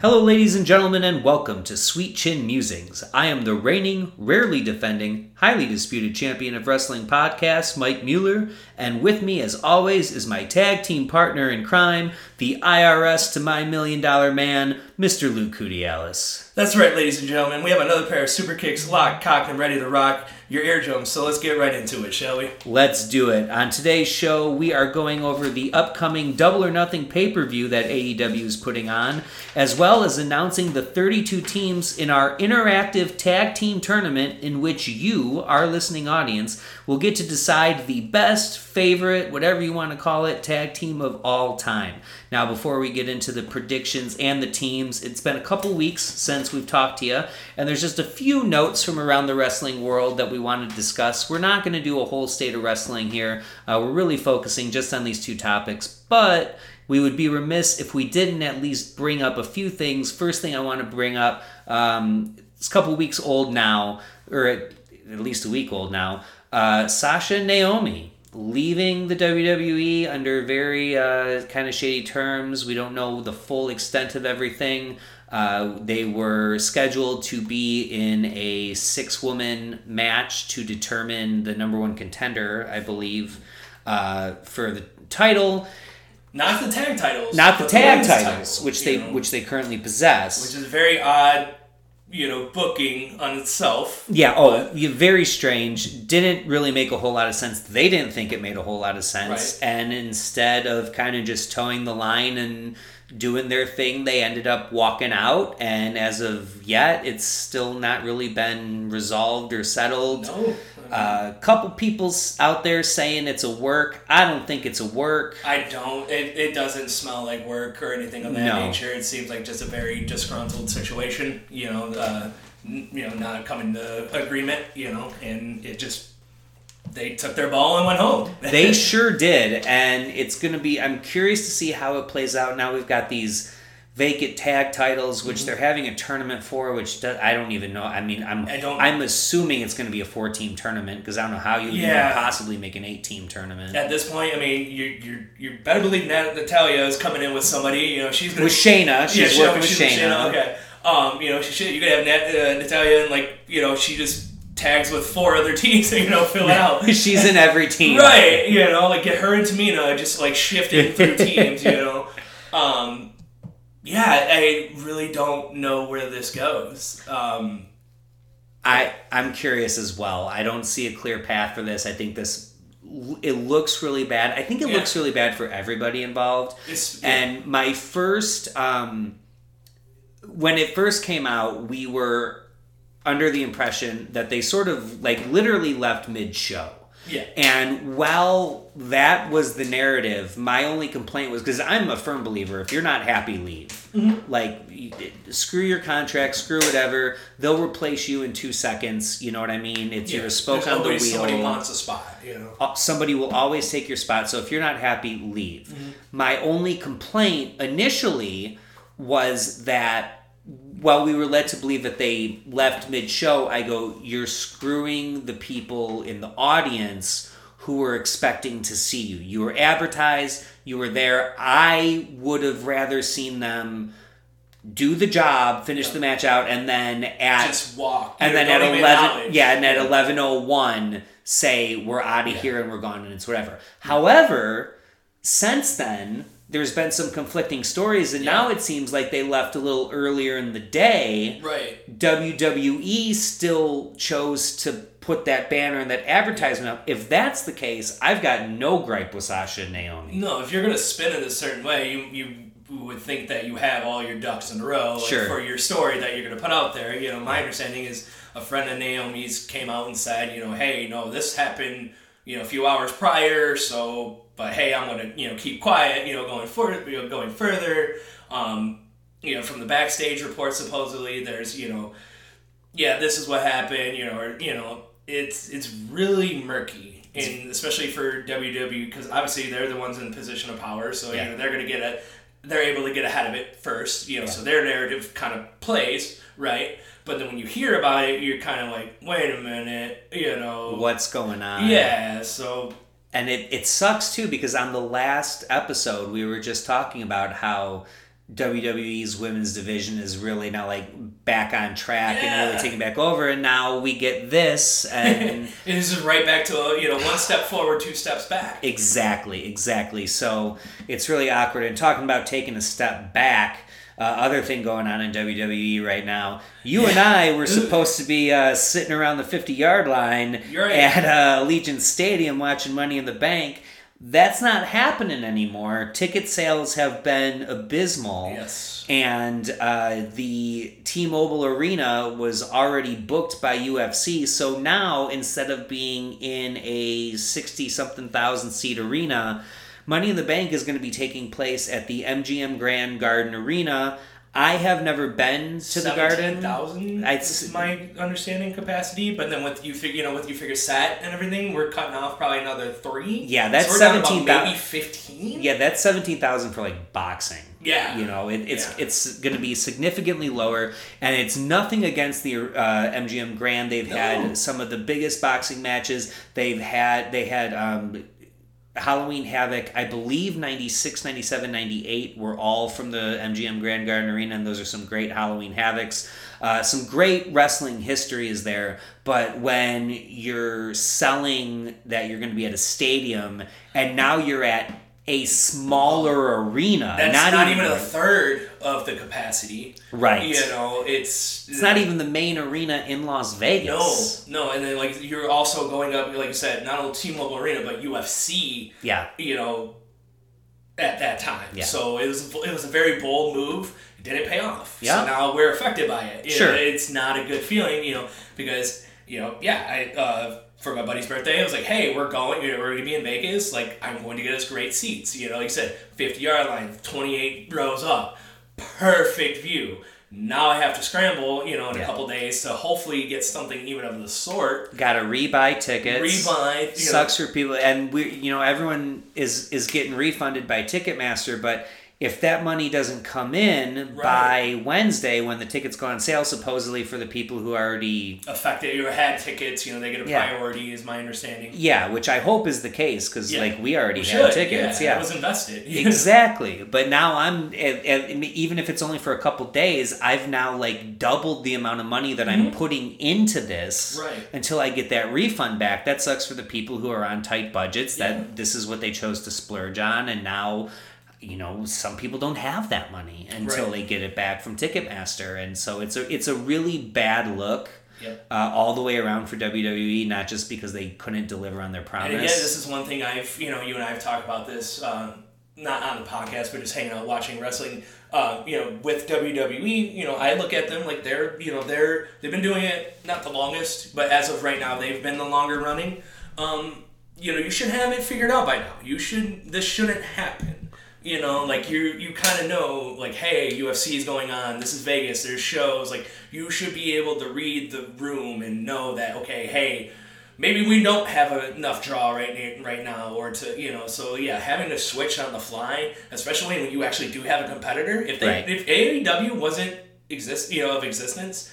Hello, ladies and gentlemen, and welcome to Sweet Chin Musings. I am the reigning, rarely defending, highly disputed champion of wrestling podcasts, Mike Mueller, and with me, as always, is my tag team partner in crime, the IRS to my million dollar man, Mr. Luke Kudialis. That's right, ladies and gentlemen. We have another pair of super kicks locked, cocked, and ready to rock your eardrums. So let's get right into it, shall we? Let's do it. On today's show, we are going over the upcoming Double or Nothing pay per view that AEW is putting on, as well as announcing the 32 teams in our interactive tag team tournament, in which you, our listening audience, will get to decide the best, favorite, whatever you want to call it, tag team of all time. Now, before we get into the predictions and the teams, it's been a couple weeks since we've talked to you, and there's just a few notes from around the wrestling world that we want to discuss. We're not going to do a whole state of wrestling here, uh, we're really focusing just on these two topics, but we would be remiss if we didn't at least bring up a few things. First thing I want to bring up, um, it's a couple weeks old now, or at, at least a week old now. Uh, Sasha Naomi leaving the WWE under very uh, kind of shady terms. We don't know the full extent of everything. Uh, they were scheduled to be in a six woman match to determine the number one contender, I believe, uh, for the title. Not the tag titles. Not the tag women's titles, which they know, which they currently possess. which is very odd, you know, booking on itself. Yeah, oh, yeah, very strange. Didn't really make a whole lot of sense. They didn't think it made a whole lot of sense. Right. And instead of kind of just toeing the line and doing their thing, they ended up walking out. And as of yet, it's still not really been resolved or settled. No. A uh, couple people's out there saying it's a work. I don't think it's a work. I don't. It, it doesn't smell like work or anything of that No. nature. It seems like just a very disgruntled situation. You know, uh, you know, not coming to agreement. You know, and it just they took their ball and went home. They sure did, and it's going to be. I'm curious to see how it plays out. Now we've got these vacant tag titles, which Mm-hmm. they're having a tournament for. Which do, I don't even know. I mean, I'm I don't- I'm assuming it's going to be a four team tournament because I don't know how you Yeah. can possibly make an eight team tournament At this point, I mean, you you you better believe Nat- Natalya is coming in with somebody. You know, she's gonna with Shayna. She's yeah, working with she's Shayna. Okay. Um, you know, she should. You could have Nat, uh, Natalya and like you know, she just tags with four other teams. And you know, fill it out. She's in every team. Right, you know, like get her and Tamina just like shifting through teams, you know. Um, yeah, I really don't know where this goes. Um, I I'm curious as well. I don't see a clear path for this. I think this it looks really bad. I think it Yeah. looks really bad for everybody involved. it's And my first, um, when it first came out, we were under the impression that they sort of like literally left mid show. Yeah, And while that was the narrative, my only complaint was because I'm a firm believer if you're not happy, leave. Mm-hmm. Like, screw your contract, screw whatever. They'll replace you in two seconds. You know what I mean? It's yeah. you're a spoke There's on the wheel Somebody wants a spot, you know. uh, somebody will always take your spot. So if you're not happy, leave. Mm-hmm. My only complaint initially was that while we were led to believe that they left mid show, I go, you're screwing the people in the audience who were expecting to see you. You were advertised, you were there. I would have rather seen them do the job, finish the match out, and then at Just walk. and then at eleven, yeah, and at eleven oh one, say we're out of here and we're gone and it's whatever. However, since then, there's been some conflicting stories, and now it seems like they left a little earlier in the day. Right. WWE still chose to put that banner and that advertisement up. If that's the case, I've got no gripe with Sasha and Naomi. No, if you're gonna spin it a certain way, you you would think that you have all your ducks in a row like, Sure. for your story that you're gonna put out there. You know, my understanding is a friend of Naomi's came out and said, you know, hey, no, this happened, you know, a few hours prior, so but hey, I'm gonna you know keep quiet, you know, going further, you know, going further. Um, you know, from the backstage report, supposedly there's you know, yeah, this is what happened, you know, or you know, it's it's really murky, and especially for WWE because obviously they're the ones in position of power, so Yeah. you know they're gonna get a, they're able to get ahead of it first, you know, so their narrative kind of plays right. But then when you hear about it, you're kind of like, wait a minute, you know, What's going on? Yeah, so And it, it sucks too because on the last episode we were just talking about how WWE's women's division is really now like back on track and really taking back over, and now we get this, and It is right back to uh, you know one step forward, two steps back. exactly, exactly. So it's really awkward. And talking about taking a step back, uh, other thing going on in WWE right now. You and I were supposed to be uh, sitting around the fifty yard line right. at uh, Allegiant Stadium watching Money in the Bank. That's not happening anymore. Ticket sales have been abysmal. Yes. And uh, the T Mobile Arena was already booked by UFC. So now, instead of being in a 60 something thousand seat arena, Money in the Bank is going to be taking place at the MGM Grand Garden Arena. I have never been to the garden. thousand. I'd It's my understanding capacity, but then with you figure, you know, with you figure set and everything, we're cutting off probably another three. Yeah, that's so we're down about 17,000 maybe fifteen. Yeah, that's seventeen thousand for like boxing. Yeah. you know, it, it's Yeah. it's going to be significantly lower, and it's nothing against the uh, MGM Grand. They've No. had some of the biggest boxing matches. They've had they had um, Halloween Havoc, I believe 96, 97, 98 were all from the MGM Grand Garden Arena, and those are some great Halloween Havocs. Uh, some great wrestling history is there, but when you're selling that you're going to be at a stadium and now you're at a smaller arena, That's not, not, even, a third of the capacity. Right. You know, it's It's not even the main arena in Las Vegas. no, no, and then like you're also going up, like you said, not only T-Mobile Arena, but UFC. Yeah. You know, at that time. Yeah. So it was it was a very bold move. It didn't pay off. Yeah. So now we're affected by it. You Sure. it's not a good feeling, you know, because you know, yeah, I uh, for my buddy's birthday, I was like, hey, we're going, you know, we're gonna be in Vegas. Like, I'm going to get us great seats. You know, like you said, 50 yard line, 28 rows up, perfect view. Now I have to scramble, you know, in Yeah. a couple days to hopefully get something even of the sort. Got to rebuy tickets. Rebuy, you know. Sucks for people, and we, you know, everyone is is getting refunded by Ticketmaster, but. If that money doesn't come in Right. by Wednesday when the tickets go on sale, supposedly for the people who already affected you had tickets, you know, they get a Yeah. priority, is my understanding. yeah, which I hope is the case because Yeah. like we already We should, tickets, yeah. yeah, It was invested. exactly. But now I'm even if it's only for a couple days, I've now like doubled the amount of money that I'm putting into this Mm-hmm. Right. until I get that refund back. That sucks for the people who are on tight budgets. That this is what they chose to splurge on, and now. You know, some people don't have that money until Right. they get it back from Ticketmaster, and so it's a it's a really bad look Yep. uh, all the way around for WWE. Not just because they couldn't deliver on their promise. And again, this is one thing I've, you know, you and I have talked about this, um, not on the podcast, but just hanging out watching wrestling. Uh, you know, with WWE, you know, I look at them like they're, you know, they're they've been doing it not the longest, but as of right now, they've been the longer running. Um, you know, you should have it figured out by now. You should. This shouldn't happen. You know, like you you kind of know, like, hey, UFC is going on. This is Vegas. There's shows. Like, you should be able to read the room and know that, okay, hey, maybe we don't have enough draw right right now, or to you know. So yeah, having to switch on the fly, especially when you actually do have a competitor. If they Right. if AEW wasn't exist you know of existence.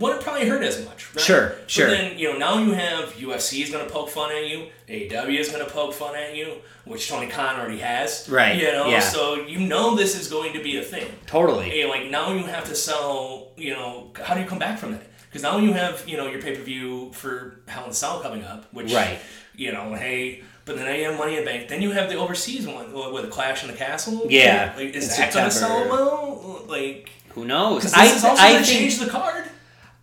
Wouldn't probably hurt as much, right? Sure, But sure. then you know now you have UFC is gonna poke fun at you, AEW is gonna poke fun at you, which Tony Khan already has, Right, You know, yeah. so you know this is going to be a thing. totally. Hey, like now you have to sell. You know, how do you come back from that? Because now you have you know your pay per view for Hell in a Cell coming up, which Right. You know, hey, but then you have Money in the Bank. Then you have the overseas one with with Clash in the Castle. Yeah, like, is in that going to sell well? Like, Who knows? because I, this is also I going to think change the card.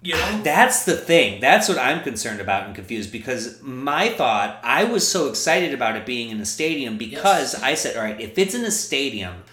You know, That's the thing. That's what I'm concerned about and confused because my thought, I was so excited about it being in a stadium because I said, all right, if it's in a stadium,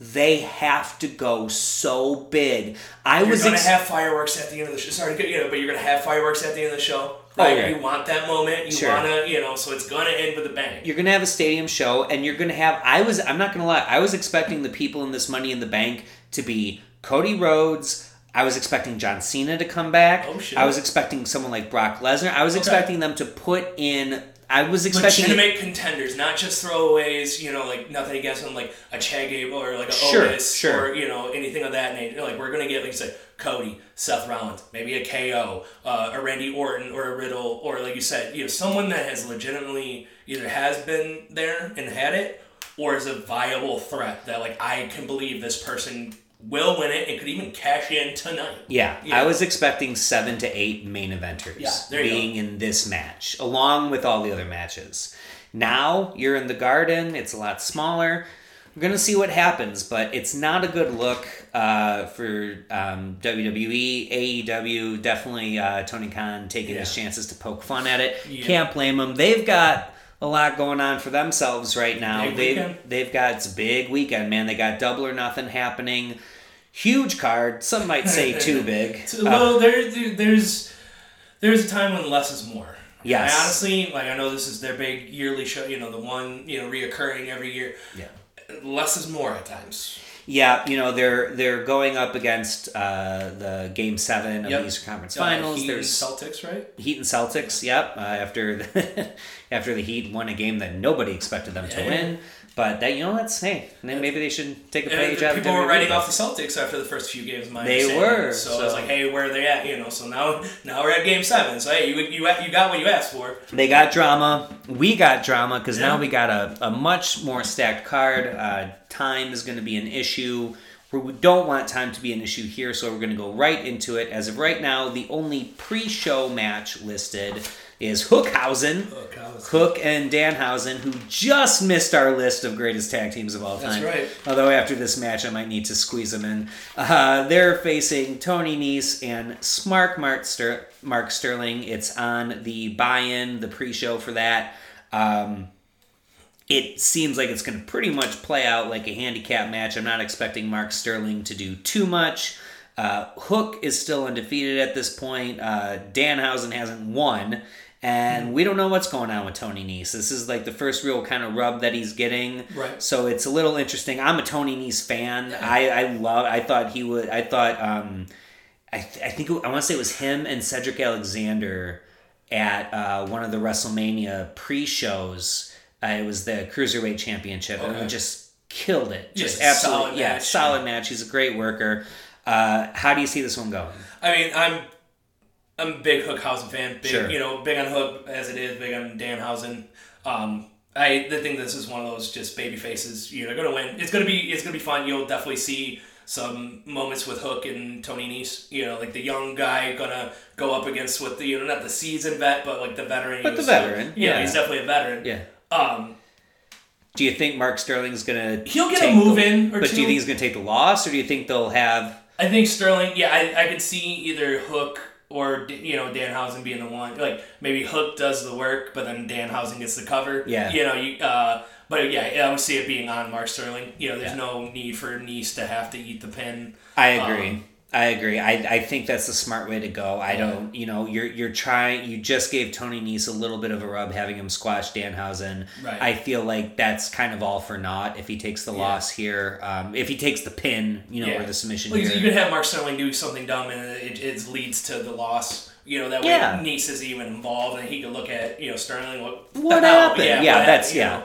they have to go so big. I you're was going to ex- have fireworks at the end of the show. Sorry, you know, but you're going to have fireworks at the end of the show. Oh, Right? yeah. You want that moment. You Sure. want to, you know, so it's going to end with a bang. you're gonna have a stadium show and you're gonna have I was I'm not gonna lie, I was expecting the people in this money in the bank to be Cody Rhodes. I was expecting John Cena to come back. Oh, shit. I was expecting someone like Brock Lesnar. I was Okay. expecting them to put in I was expecting legitimate contenders, not just throwaways. You know, like nothing against them, like a Chad Gable or like a Sure, Otis sure. or you know anything of that nature. Like we're gonna get, like you said, Cody, Seth Rollins, maybe a KO, uh, a Randy Orton or a Riddle, or like you said, you know, someone that has legitimately either has been there and had it, or is a viable threat that like I can believe this person will win it and could even cash in tonight. Yeah, Yeah. I was expecting seven to eight main eventers Yeah, being in this match, along with all the other matches. Now you're in the garden; it's a lot smaller. We're gonna see what happens, but it's not a good look uh, for um, WWE, AEW. Definitely uh, Tony Khan taking his chances to poke fun at it. Yeah. Can't blame him. They've got a lot going on for themselves right now. Big they've weekend. they've got it's a big weekend, man. They got double or nothing happening. Huge card. Some might say too big. So, Uh, well, there, there- there's there's a time when less is more. Yes. I honestly, like I know this is their big yearly show. You know, the one you know reoccurring every year. yeah. Less is more at times. Yeah, you know they're they're going up against uh, the game seven of Yep. the Eastern Conference Uh, Finals. Heat and There's Celtics, right? Heat and Celtics. Yep. Uh, after the, after the Heat won a game that nobody expected them to win, but that you know that's hey, then maybe they should take a page out of people were writing off the Celtics after the first few games. My They were, So, I was like, hey, where are they at? You know. So now now we're at game seven. So hey, you you you got what you asked for. They got drama. We got drama because now we got a, a much more stacked card. Uh, time is going to be an issue. We don't want time to be an issue here, so we're going to go right into it. As of right now, the only pre-show match listed is Hookhausen. Hook and Danhausen, who just missed our list of greatest tag teams of all That's time. right. Although after this match, I might need to squeeze them in. Uh, they're facing Tony Nese and Smart Mark, Ster- Mark Sterling. It's on the buy-in, the pre-show for that. Um, it seems like it's going to pretty much play out like a handicap match. I'm not expecting Mark Sterling to do too much. Uh, Hook is still undefeated at this point. Uh, Danhausen hasn't won. And we don't know what's going on with Tony Nese. This is like the first real kind of rub that he's getting. Right. So it's a little interesting. I'm a Tony Nese fan. I, I love. I thought he would. I thought. Um, I, th- I think it, I want to say it was him and Cedric Alexander at uh, one of the WrestleMania pre-shows. Uh, it was the cruiserweight championship, and Okay. he just killed it. Just Just absolutely, solid yeah, match. solid match. He's a great worker. Uh, how do you see this one going? I mean, I'm I'm a big Hookhausen fan. Big, Sure. you know, big on Hook as it is. Big on Danhausen. Um, I think this is one of those just baby faces. You know, they're gonna win. It's gonna be it's gonna be fun. You'll definitely see some moments with Hook and Tony Nese. You know, like the young guy gonna go up against with the you know not the seasoned vet, but like the veteran. But the veteran, Yeah, yeah. he's definitely a veteran. Yeah. Um, Do you think Mark Sterling's gonna? He'll get a move the- in or but do you think he's gonna take the loss, or do you think they'll have? I think Sterling. Yeah, I, I could see either Hook or you know Danhausen being the one. Like maybe Hook does the work, but then Danhausen gets the cover. Yeah. You know you. Uh, but yeah, I would see it being on Mark Sterling. You know, there's Yeah. no need for Nese to have to eat the pin. I agree. Um, I agree. I, I think that's the smart way to go. I don't, you know, you're you're trying. You just gave Tony Nese a little bit of a rub having him squash Danhausen. Right. I feel like that's kind of all for naught if he takes the loss here. Um, if he takes the pin, you know, Yeah. or the submission Like, here. you could have Mark Sterling do something dumb and it, it leads to the loss. You know that way Yeah. Nese is even involved and he could look at you know Sterling. What, What happened? Yeah, Yeah, that's- you yeah. know?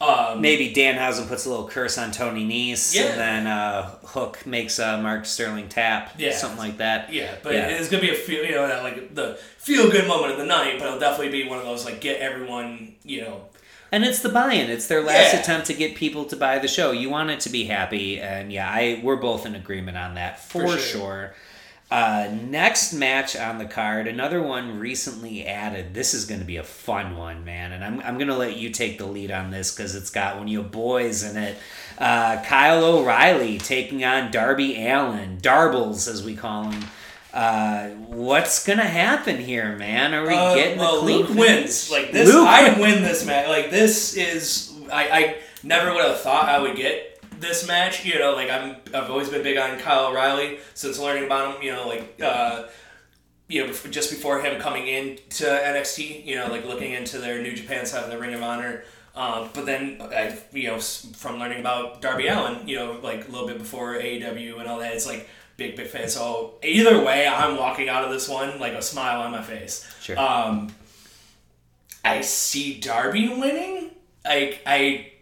Um, Maybe Danhausen puts a little curse on Tony Nese, Yeah. and then uh, Hook makes uh, Mark Sterling tap, Yeah. something like that. Yeah, but Yeah. it's gonna be a feel, you know, that, like the feel good moment of the night. But it'll definitely be one of those like get everyone, you know, And it's the buy-in. It's their last Yeah. attempt to get people to buy the show. You want it to be happy, and yeah, I we're both in agreement on that for, For sure. sure. Uh, next match on the card, another one recently added. This is going to be a fun one, man, and I'm I'm going to let you take the lead on this because it's got one of your boys in it. Uh, Kyle O'Reilly taking on Darby Allin, Darbles as we call him. Uh, what's gonna happen here, man? Are we Uh, getting well, the clean Luke finish? wins. Like this, Luke I win this match. Like this is, I, I never would have thought I would get this match. You know, like I'm, I've always been big on Kyle O'Reilly since learning about him. You know, like. uh you know, just before him coming into NXT, you know, like looking into their New Japan side of the Ring of Honor. Um, but then, I, you know, from learning about Darby Allin, you know, like a little bit before AEW and all that, it's like big, big fan. So either way, I'm walking out of this one like a smile on my face. Sure. Um, I see Darby winning. I, I,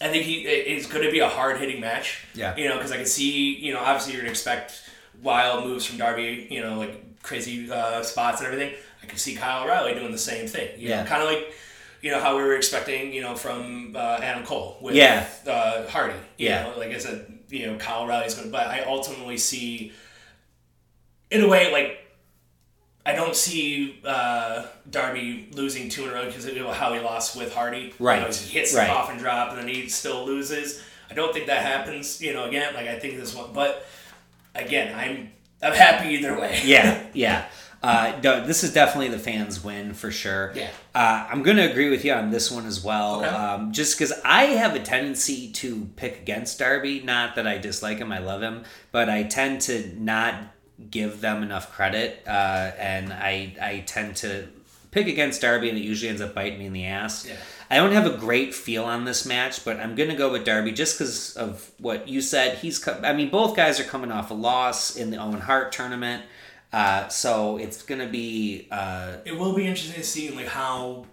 I think he it's going to be a hard hitting match. Yeah. You know, because I can see, you know, obviously you're going to expect wild moves from Darby, you know, like crazy uh, spots and everything. I can see Kyle O'Reilly doing the same thing. You Yeah. Kind of like you know how we were expecting you know from uh, Adam Cole with Yeah. uh, Hardy. You Yeah. know, like I said, you know Kyle Riley's going, to but I ultimately see, in a way, like I don't see uh, Darby losing two in a row because of how he lost with Hardy. Right. You know, he hits Right. the coffin drop and then he still loses. I don't think that happens. You know, again, like I think this one, but again, I'm I'm happy either way. yeah, yeah. Uh, no, this is definitely the fans' win for sure. Yeah. Uh, I'm going to agree with you on this one as well. Okay. Um, just because I have a tendency to pick against Darby. Not that I dislike him, I love him, but I tend to not give them enough credit, uh, and I I tend to pick against Darby, and it usually ends up biting me in the ass. Yeah. I don't have a great feel on this match, but I'm going to go with Darby just because of what you said. He's, co- I mean, both guys are coming off a loss in the Owen Hart tournament, uh, so it's going to be. Uh, It will be interesting to see like how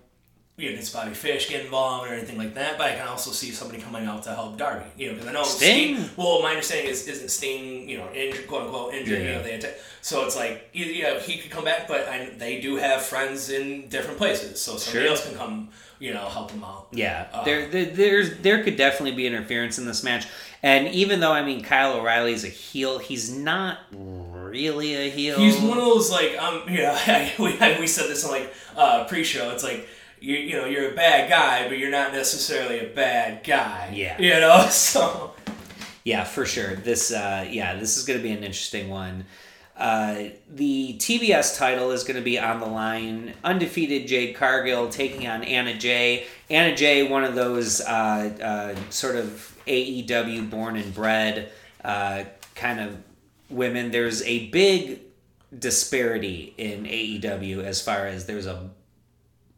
you know Bobby Fish get involved or anything like that. But I can also see somebody coming out to help Darby. You know, because I know Sting? well, my understanding is isn't Sting you know injured, quote unquote injured. Yeah. You know, they so it's like you know he could come back, but I, they do have friends in different places, so somebody Sure. else can come you know help them out. Yeah, Uh, there, there, there's there could definitely be interference in this match, and even though I mean Kyle O'Reilly is a heel, he's not really a heel. He's one of those like um you know we we said this in like uh, pre-show. It's like you you know you're a bad guy, but you're not necessarily a bad guy. Yeah. you know so. Yeah, for sure. This, uh, yeah, this is going to be an interesting one. Uh, the TBS title is going to be on the line. Undefeated Jade Cargill taking on Anna Jay. Anna Jay, one of those uh, uh, sort of AEW born and bred uh, kind of women. There's a big disparity in AEW as far as there's a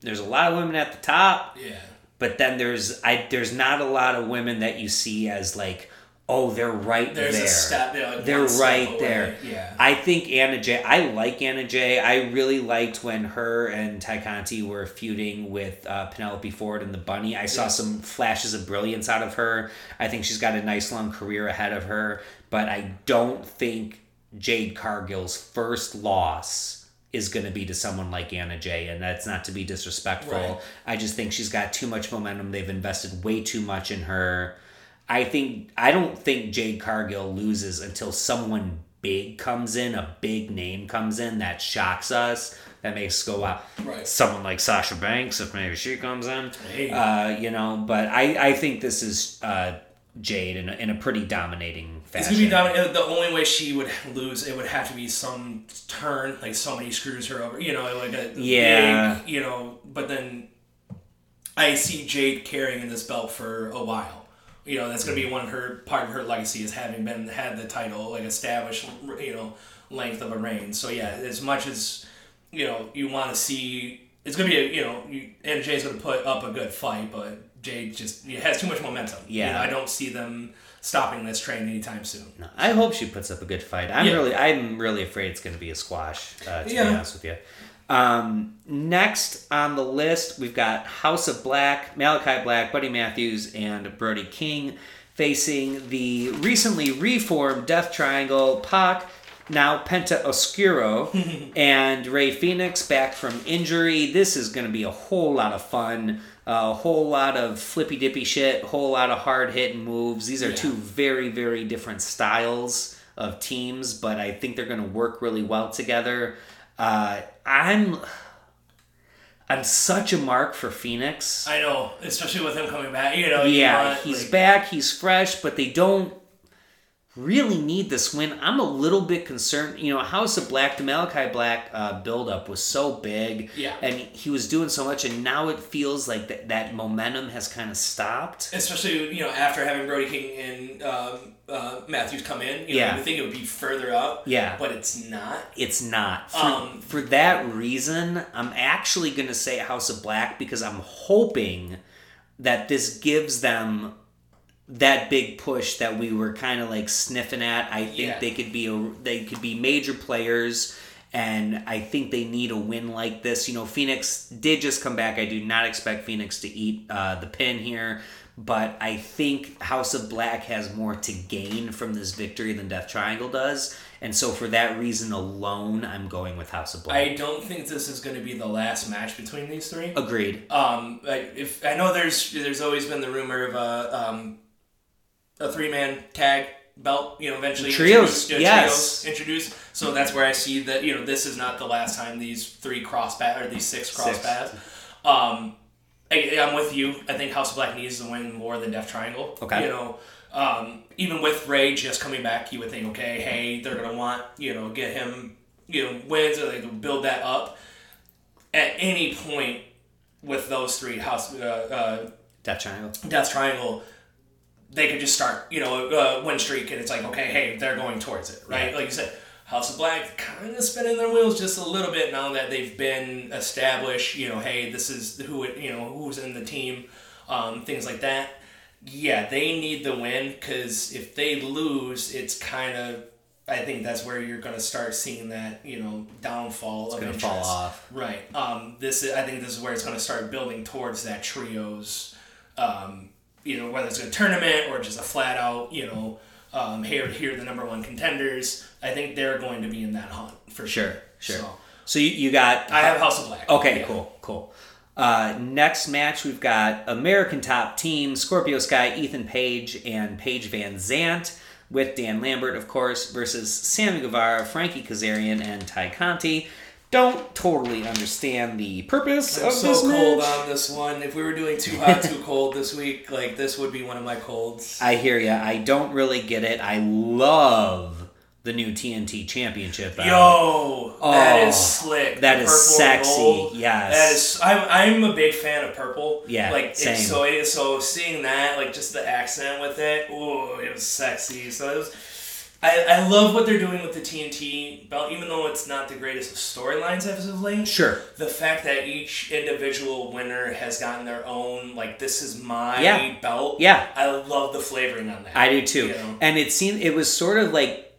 there's a lot of women at the top, Yeah. but then there's I there's not a lot of women that you see as like oh they're right There's there. a step. Know, like they're right there. Yeah. I think Anna Jay. I like Anna Jay. I really liked when her and Tay Conti were feuding with uh, Penelope Ford and the Bunny. I saw Yeah. some flashes of brilliance out of her. I think she's got a nice long career ahead of her. But I don't think Jade Cargill's first loss is going to be to someone like Anna Jay, and that's not to be disrespectful. Right. I just think she's got too much momentum. They've invested way too much in her. I think I don't think Jade Cargill loses until someone big comes in, a big name comes in that shocks us, that makes us go wow. Right. Someone like Sasha Banks, if maybe she comes in, Hey. uh, you know. But I, I think this is uh, Jade in a, in a pretty dominating fashion. It's gonna be dominant. Uh, the only way she would lose, it would have to be some turn, like somebody screws her over. You know, like a Yeah. big, you know. But then I see Jade carrying this belt for a while. You know, that's gonna be one of her part of her legacy is having been had the title like established. You know, length of a reign. So yeah, as much as you know, you want to see. It's gonna be a you know, you, and Jay's gonna put up a good fight, but Jade just it has too much momentum. You Yeah. know, I don't see them stopping this train anytime soon. No, I hope she puts up a good fight. I'm Yeah. really, I'm really afraid it's going to be a squash. Uh, to Yeah. be honest with you. Um, next on the list, we've got House of Black, Malachi Black, Buddy Matthews, and Brody King facing the recently reformed Death Triangle, Pac, now Penta Oscuro, and Rey Fénix back from injury. This is going to be a whole lot of fun. A whole lot of flippy dippy shit, whole lot of hard hitting moves. These are Yeah. two very, very different styles of teams, but I think they're going to work really well together. Uh, I'm I'm such a mark for Fénix. I know, especially with him coming back. You know, you yeah, want, he's like- back, he's fresh, but they don't really need this win. I'm a little bit concerned. You know, House of Black, the Malachi Black uh, buildup was so big, Yeah. and he was doing so much, and now it feels like that, that momentum has kind of stopped. Especially you know after having Brody King and um, uh, Matthews come in, you know, Yeah. you think it would be further up. Yeah. but it's not. It's not. For, Um, for that reason, I'm actually going to say House of Black because I'm hoping that this gives them that big push that we were kind of like sniffing at. I think Yeah. they could be a, they could be major players and I think they need a win like this. You know, Fénix did just come back. I do not expect Fénix to eat uh, the pin here, but I think House of Black has more to gain from this victory than Death Triangle does. And so for that reason alone, I'm going with House of Black. I don't think this is going to be the last match between these three. Agreed. Um, if I know there's there's always been the rumor of a um, a three man tag belt, you know, eventually Trios, introduced, yes. trios introduced. So that's where I see that you know this is not the last time these three cross paths or these six cross Six. paths. Um, I, I'm with you. I think House of Black needs to win more than Death Triangle. Okay. You know, um, even with Rey just coming back, you would think, okay, hey, they're gonna want you know get him you know wins or they can build that up. At any point with those three House uh, uh, Death Triangle. Death Triangle, they could just start, you know, uh, win streak, and it's like, okay, hey, they're going towards it, right? Like you said, House of Black kind of spinning their wheels just a little bit now that they've been established. You know, hey, this is who it, you know, who's in the team, um, things like that. Yeah, they need the win because if they lose, it's kind of. I think that's where you're going to start seeing that, you know, downfall of gonna fall off. Right. Um, this is, I think this is where it's going to start building towards that trios, um, you know, whether it's a tournament or just a flat out, you know, um, here here are the number one contenders. I think they're going to be in that hunt for sure. Sure, sure. So, So you, you got I have House of Black. Okay, Yeah. cool, cool. Uh, next match, we've got American Top Team, Scorpio Sky, Ethan Page, and Paige VanZant, with Dan Lambert, of course, versus Sammy Guevara, Frankie Kazarian, and Tay Conti. Don't totally understand the purpose I'm of so this cold match. on this one. If we were doing too hot, too cold this week, like this would be one of my colds. I hear ya. I don't really get it. I love the new TNT Championship. Yo, that Oh, is slick. that is sexy, gold. yes. that is. I'm, I'm a big fan of purple. Yeah, like same. It's, so it, so seeing that, like just the accent with it, ooh, it was sexy. So it was. I, I love what they're doing with the TNT belt, even though it's not the greatest of storylines as of late. Sure. The fact that each individual winner has gotten their own, like this is my Yeah. belt. Yeah. I love the flavoring on that. I do too. You know? And it seemed it was sort of like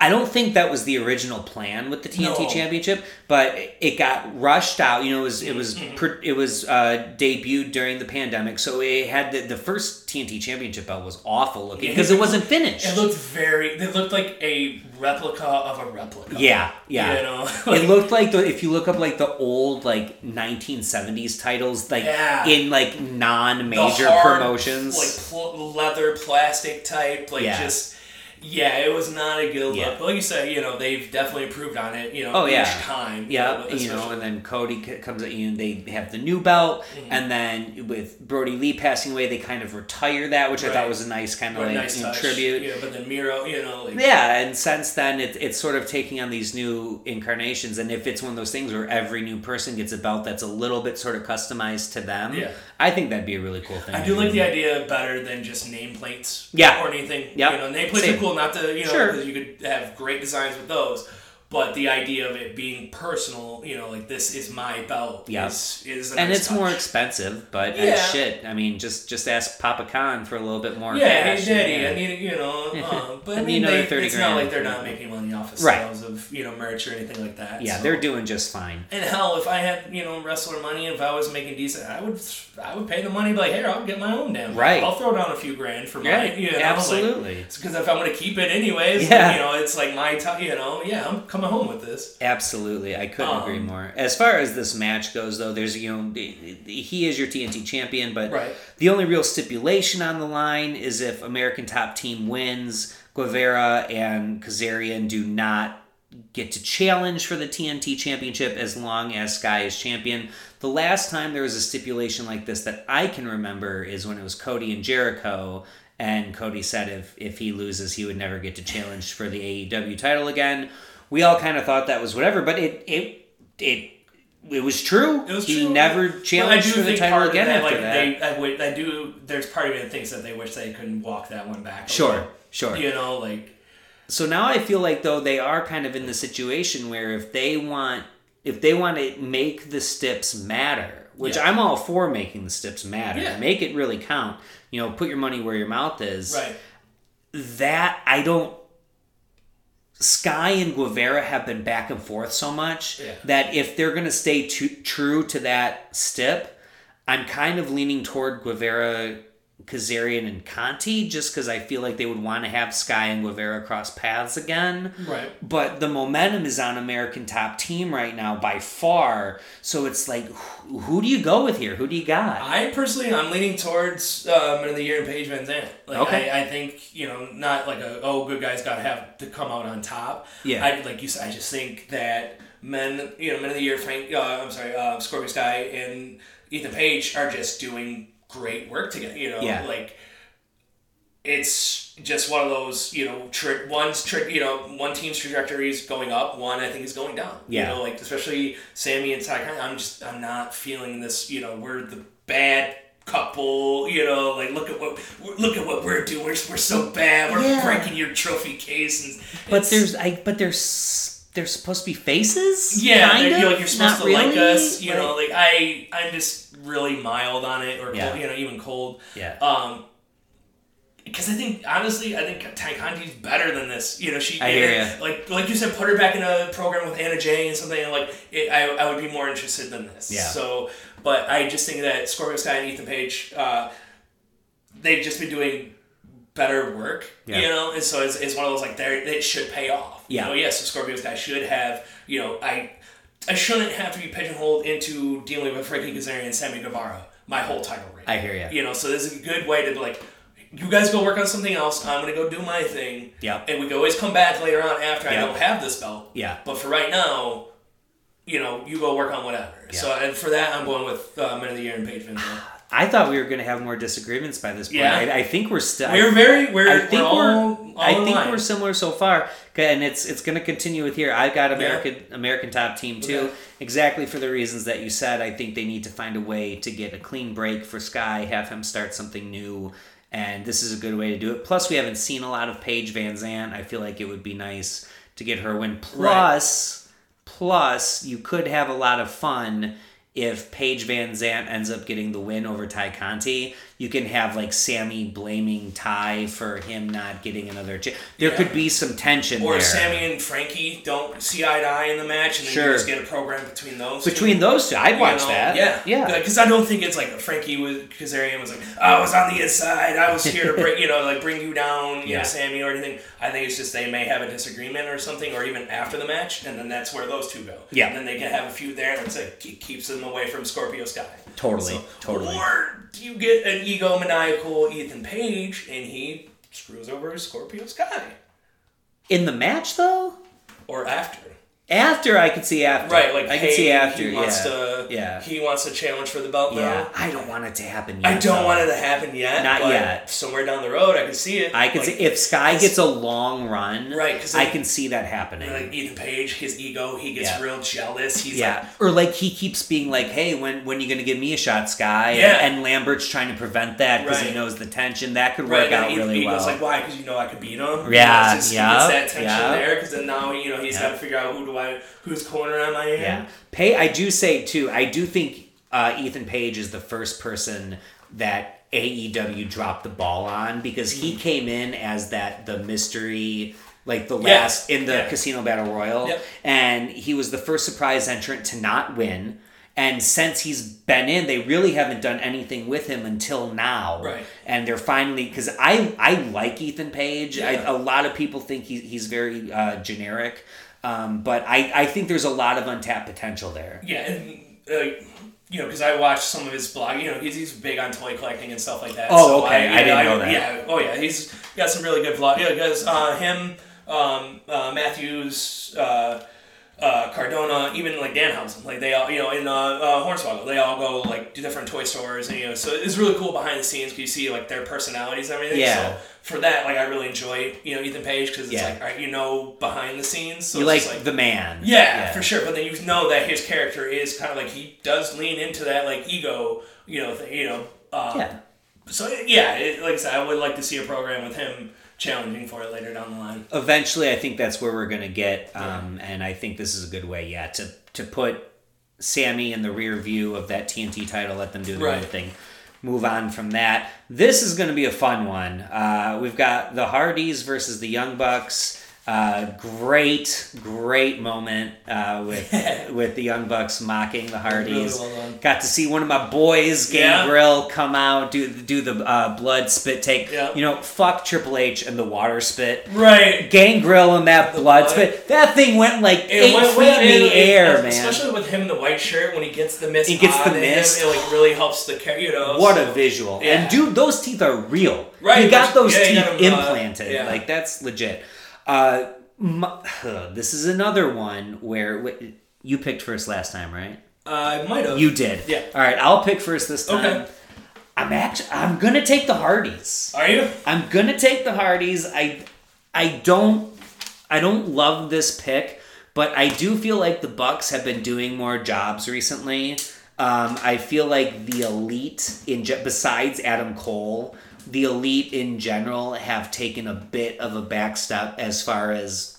I don't think that was the original plan with the TNT No. Championship, but it got rushed out. You know, it was it was Mm-hmm. it was uh, debuted during the pandemic, so it had the, the first TNT Championship belt was awful looking Yeah, because it wasn't finished. It looked very. It looked like a replica of a replica. yeah, yeah. You know, it looked like the if you look up like the old like 1970s titles like Yeah. in like non-major hard, promotions. like pl- leather plastic type, like Yeah. just. Yeah, it was not a good Yeah. look. But like you said, you know, they've definitely improved on it. You know, Oh, each yeah. time. Yeah, with- you know, and then Cody comes at you, and they have the new belt, Mm-hmm. and then with Brodie Lee passing away, they kind of retire that, which I thought was a nice kind of like nice you know, tribute. You know, but then Miro, you know, like Yeah, and since then it, it's sort of taking on these new incarnations, and if it's one of those things where every new person gets a belt that's a little bit sort of customized to them, Yeah. I think that'd be a really cool thing. I do like the idea better than just nameplates. Yeah. Or anything. Yep. You know, nameplates Same. are cool, not to, you know, Sure. you could have great designs with those. But the idea of it being personal, you know, like this is my belt, Yeah. is, is a and nice it's more expensive, but uh, Yeah. shit. I mean, just just ask Papa Khan for a little bit more. Yeah, cash, hey, daddy, yeah. I need, you know, um, but I mean, they, 30 it's not like they're not making money off of Right. sales of, you know, merch or anything like that. yeah, so. they're doing just fine. And hell, if I had, you know, wrestler money, if I was making decent, I would, I would pay the money. Like, here, I'll get my own damn. Right. I'll throw down a few grand for Yeah, mine. You know, absolutely. Because if I'm gonna keep it anyways, Yeah. you know, it's like my time. You know, yeah, I'm coming home with this. Absolutely, I couldn't Um, agree more. As far as this match goes, though, there's you know he is your TNT champion, but Right. the only real stipulation on the line is if American Top Team wins, Guevara and Kazarian do not get to challenge for the TNT championship as long as Sky is champion. The last time there was a stipulation like this that I can remember is when it was Cody and Jericho. And Cody said if, if he loses, he would never get to challenge for the AEW title again. We all kind of thought that was whatever, but it it it it was true. It was he true. never challenged for the title again that, after like, that. They, I, would, I do. There's part of me that thinks that they wish they couldn't walk that one back. Sure, little. sure. You know, like So now I feel like though they are kind of in the situation where if they want if they want to make the steps matter, which Yeah. I'm all for making the steps matter, Yeah. make it really count. You know, put your money where your mouth is. right. That I don't. Sky and Guevara have been back and forth so much Yeah. that if they're going to stay too, true to that step, I'm kind of leaning toward Guevara, Kazarian, and Conti just because I feel like they would want to have Sky and Guevara cross paths again. Right. But the momentum is on American Top Team right now by far. So it's like, who, who do you go with here? Who do you got? I personally, I'm leaning towards uh, Man of the Year and Paige VanZant. Like, Okay. I, I think you know, not like a oh, good guys got to have to come out on top. Yeah. I like you said. I just think that men, you know, Men of the Year, Frank. Uh, I'm sorry, uh, Scorpio Sky and Ethan Page are just doing great work together. You know, Yeah. like it's just one of those, you know, tri- one's tri- you know, one team's trajectory is going up, one I think is going down. Yeah. You know, like especially Sammy and Ty. I'm just I'm not feeling this. You know, we're the bad couple. You know, like look at what look at what we're doing. We're, we're so bad. We're Yeah. breaking your trophy case. And but there's I but there's there's supposed to be faces. yeah, kind of? you're, like, you're supposed Not to like really? us. You know, like I I'm just really mild on it, or Yeah. you know, even cold. Yeah. Um, because I think honestly, I think Conti's better than this. You know, she I hear like like you said, put her back in a program with Anna Jay and something. And like it, I I would be more interested than this. Yeah. So, but I just think that Scorpio Sky and Ethan Page, uh, they've just been doing better work. Yeah. You know, and so it's, it's one of those like they it should pay off. Yeah. You know, yes, the Scorpio Sky should have. You know, I. I shouldn't have to be pigeonholed into dealing with Frankie Kazarian and Sammy Guevara my whole title reign. I hear you. You know, so this is a good way to be like, you guys go work on something else. I'm gonna go do my thing. Yeah. And we can always come back later on after Yeah. I don't have this belt. Yeah. But for right now, you know, you go work on whatever. So and for that, I'm going with uh, Men of the Year and Paige Van. I thought we were going to have more disagreements by this point. Yeah. I, I think we're still. We're very we're, I think we're all, we're. all I think line. we're similar so far, and it's it's going to continue with here. I've got American American top team too, Okay. exactly for the reasons that you said. I think they need to find a way to get a clean break for Sky, have him start something new, and this is a good way to do it. Plus, we haven't seen a lot of Paige VanZant. I feel like it would be nice to get her win. Plus, plus you could have a lot of fun. If Paige VanZant ends up getting the win over Tay Conti, you can have like Sammy blaming Ty for him not getting another chance. There Yeah. could be some tension Or there. Sammy and Frankie don't see eye to eye in the match, and then Sure. you just get a program between those. two. Between those two, I'd You watch know, that. Yeah, yeah. Because I don't think it's like Frankie was Kazarian was like, I was on the inside, I was here to bring you know like bring you down, you Yeah. know, Sammy or anything. I think it's just they may have a disagreement or something, or even after the match, and then that's where those two go. Yeah. and then they can have a feud there, and it's like keeps them away from Scorpio Sky. Totally, totally. Or you get an egomaniacal Ethan Page, and he screws over Scorpio Sky, In the match though, or after? After I could see after. Right, like I hey, could see after. he wants yeah. to, Yeah. he wants to challenge for the belt now. yeah, I don't want it to happen. Yet, I don't though. want it to happen yet. Not yet. Somewhere down the road, I can see it. I can Like, see if Sky gets a long run. right, because I can see that happening. like Ethan Page, his ego, he gets Yeah. real jealous. He's yeah, or like he keeps being like, "Hey, when when you gonna give me a shot, Sky?" Yeah. and Lambert's trying to prevent that because he knows the tension. That could work right, out and really well. Like, why? Because you know I could beat him. Yeah, It's just- yeah, He gets that tension yeah. there because then now you know he's Yeah. got to figure out who do I, whose corner am I in. Yeah. Pay I do say too, I do think uh, Ethan Page is the first person that AEW dropped the ball on because he Mm-hmm. came in as that the mystery like the Yeah. last in the Yeah. Casino Battle Royale Yep. and he was the first surprise entrant to not win. And since he's been in, they really haven't done anything with him until now. Right. And they're finally because I I like Ethan Page. Yeah. a lot of people think he, he's very uh, generic, um, but I, I think there's a lot of untapped potential there. Yeah, and uh, you know, because I watched some of his blog. You know, he's, he's big on toy collecting and stuff like that. Oh, okay. I yeah, didn't know that. Yeah, oh yeah, he's got some really good vlog. Yeah, because uh, him, um, uh, Matthews. Uh, uh, Cardona, even like Danhausen, like they all, you know, in uh, uh, Hornswoggle, they all go like to different toy stores, and you know, so it's really cool behind the scenes because You see like their personalities and everything. Yeah. So for that, like I really enjoy, you know, Ethan Page because it's Yeah. like, all right, you know, behind the scenes. So you like, like the man. yeah, for sure. But then you know that his character is kind of like he does lean into that like ego, you know, thing, you know. Um, Yeah. So yeah, it, like I said, I would like to see a program with him challenging for it later down the line. Eventually, I think that's where we're gonna get, um, and I think this is a good way, yeah, to to put Sammy in the rear view of that TNT title, let them do their own Right. thing. Move on from that. This is going to be a fun one. Uh, we've got the Hardys versus the Young Bucks. Uh, great, great moment uh, with with the Young Bucks mocking the Hardys. Really well. Got to see one of my boys, Yeah. Gangrel, come out do do the uh, blood spit take. Yeah. You know, fuck Triple H and the water spit. Right. Gangrel and that blood, blood. spit. That thing went like It eight went feet well, in the it- air, and man. Especially with him in the white shirt when he gets the mist. He gets the on him, mist. it like really helps the you know. What so- a visual! Yeah. And dude, those teeth are real. Right, You got those yeah, teeth got 'em, uh, implanted. yeah. Like that's legit. Uh, m- this is another one where wh- you picked first last time, right? Uh, I might have. You did. Yeah. All right, I'll pick first this time. Okay. I'm actually I'm gonna take the Hardys. Are you? I'm gonna take the Hardys. I I don't I don't love this pick, but I do feel like the Bucks have been doing more jobs recently. Um, I feel like the elite in besides Adam Cole, the elite in general have taken a bit of a back step as far as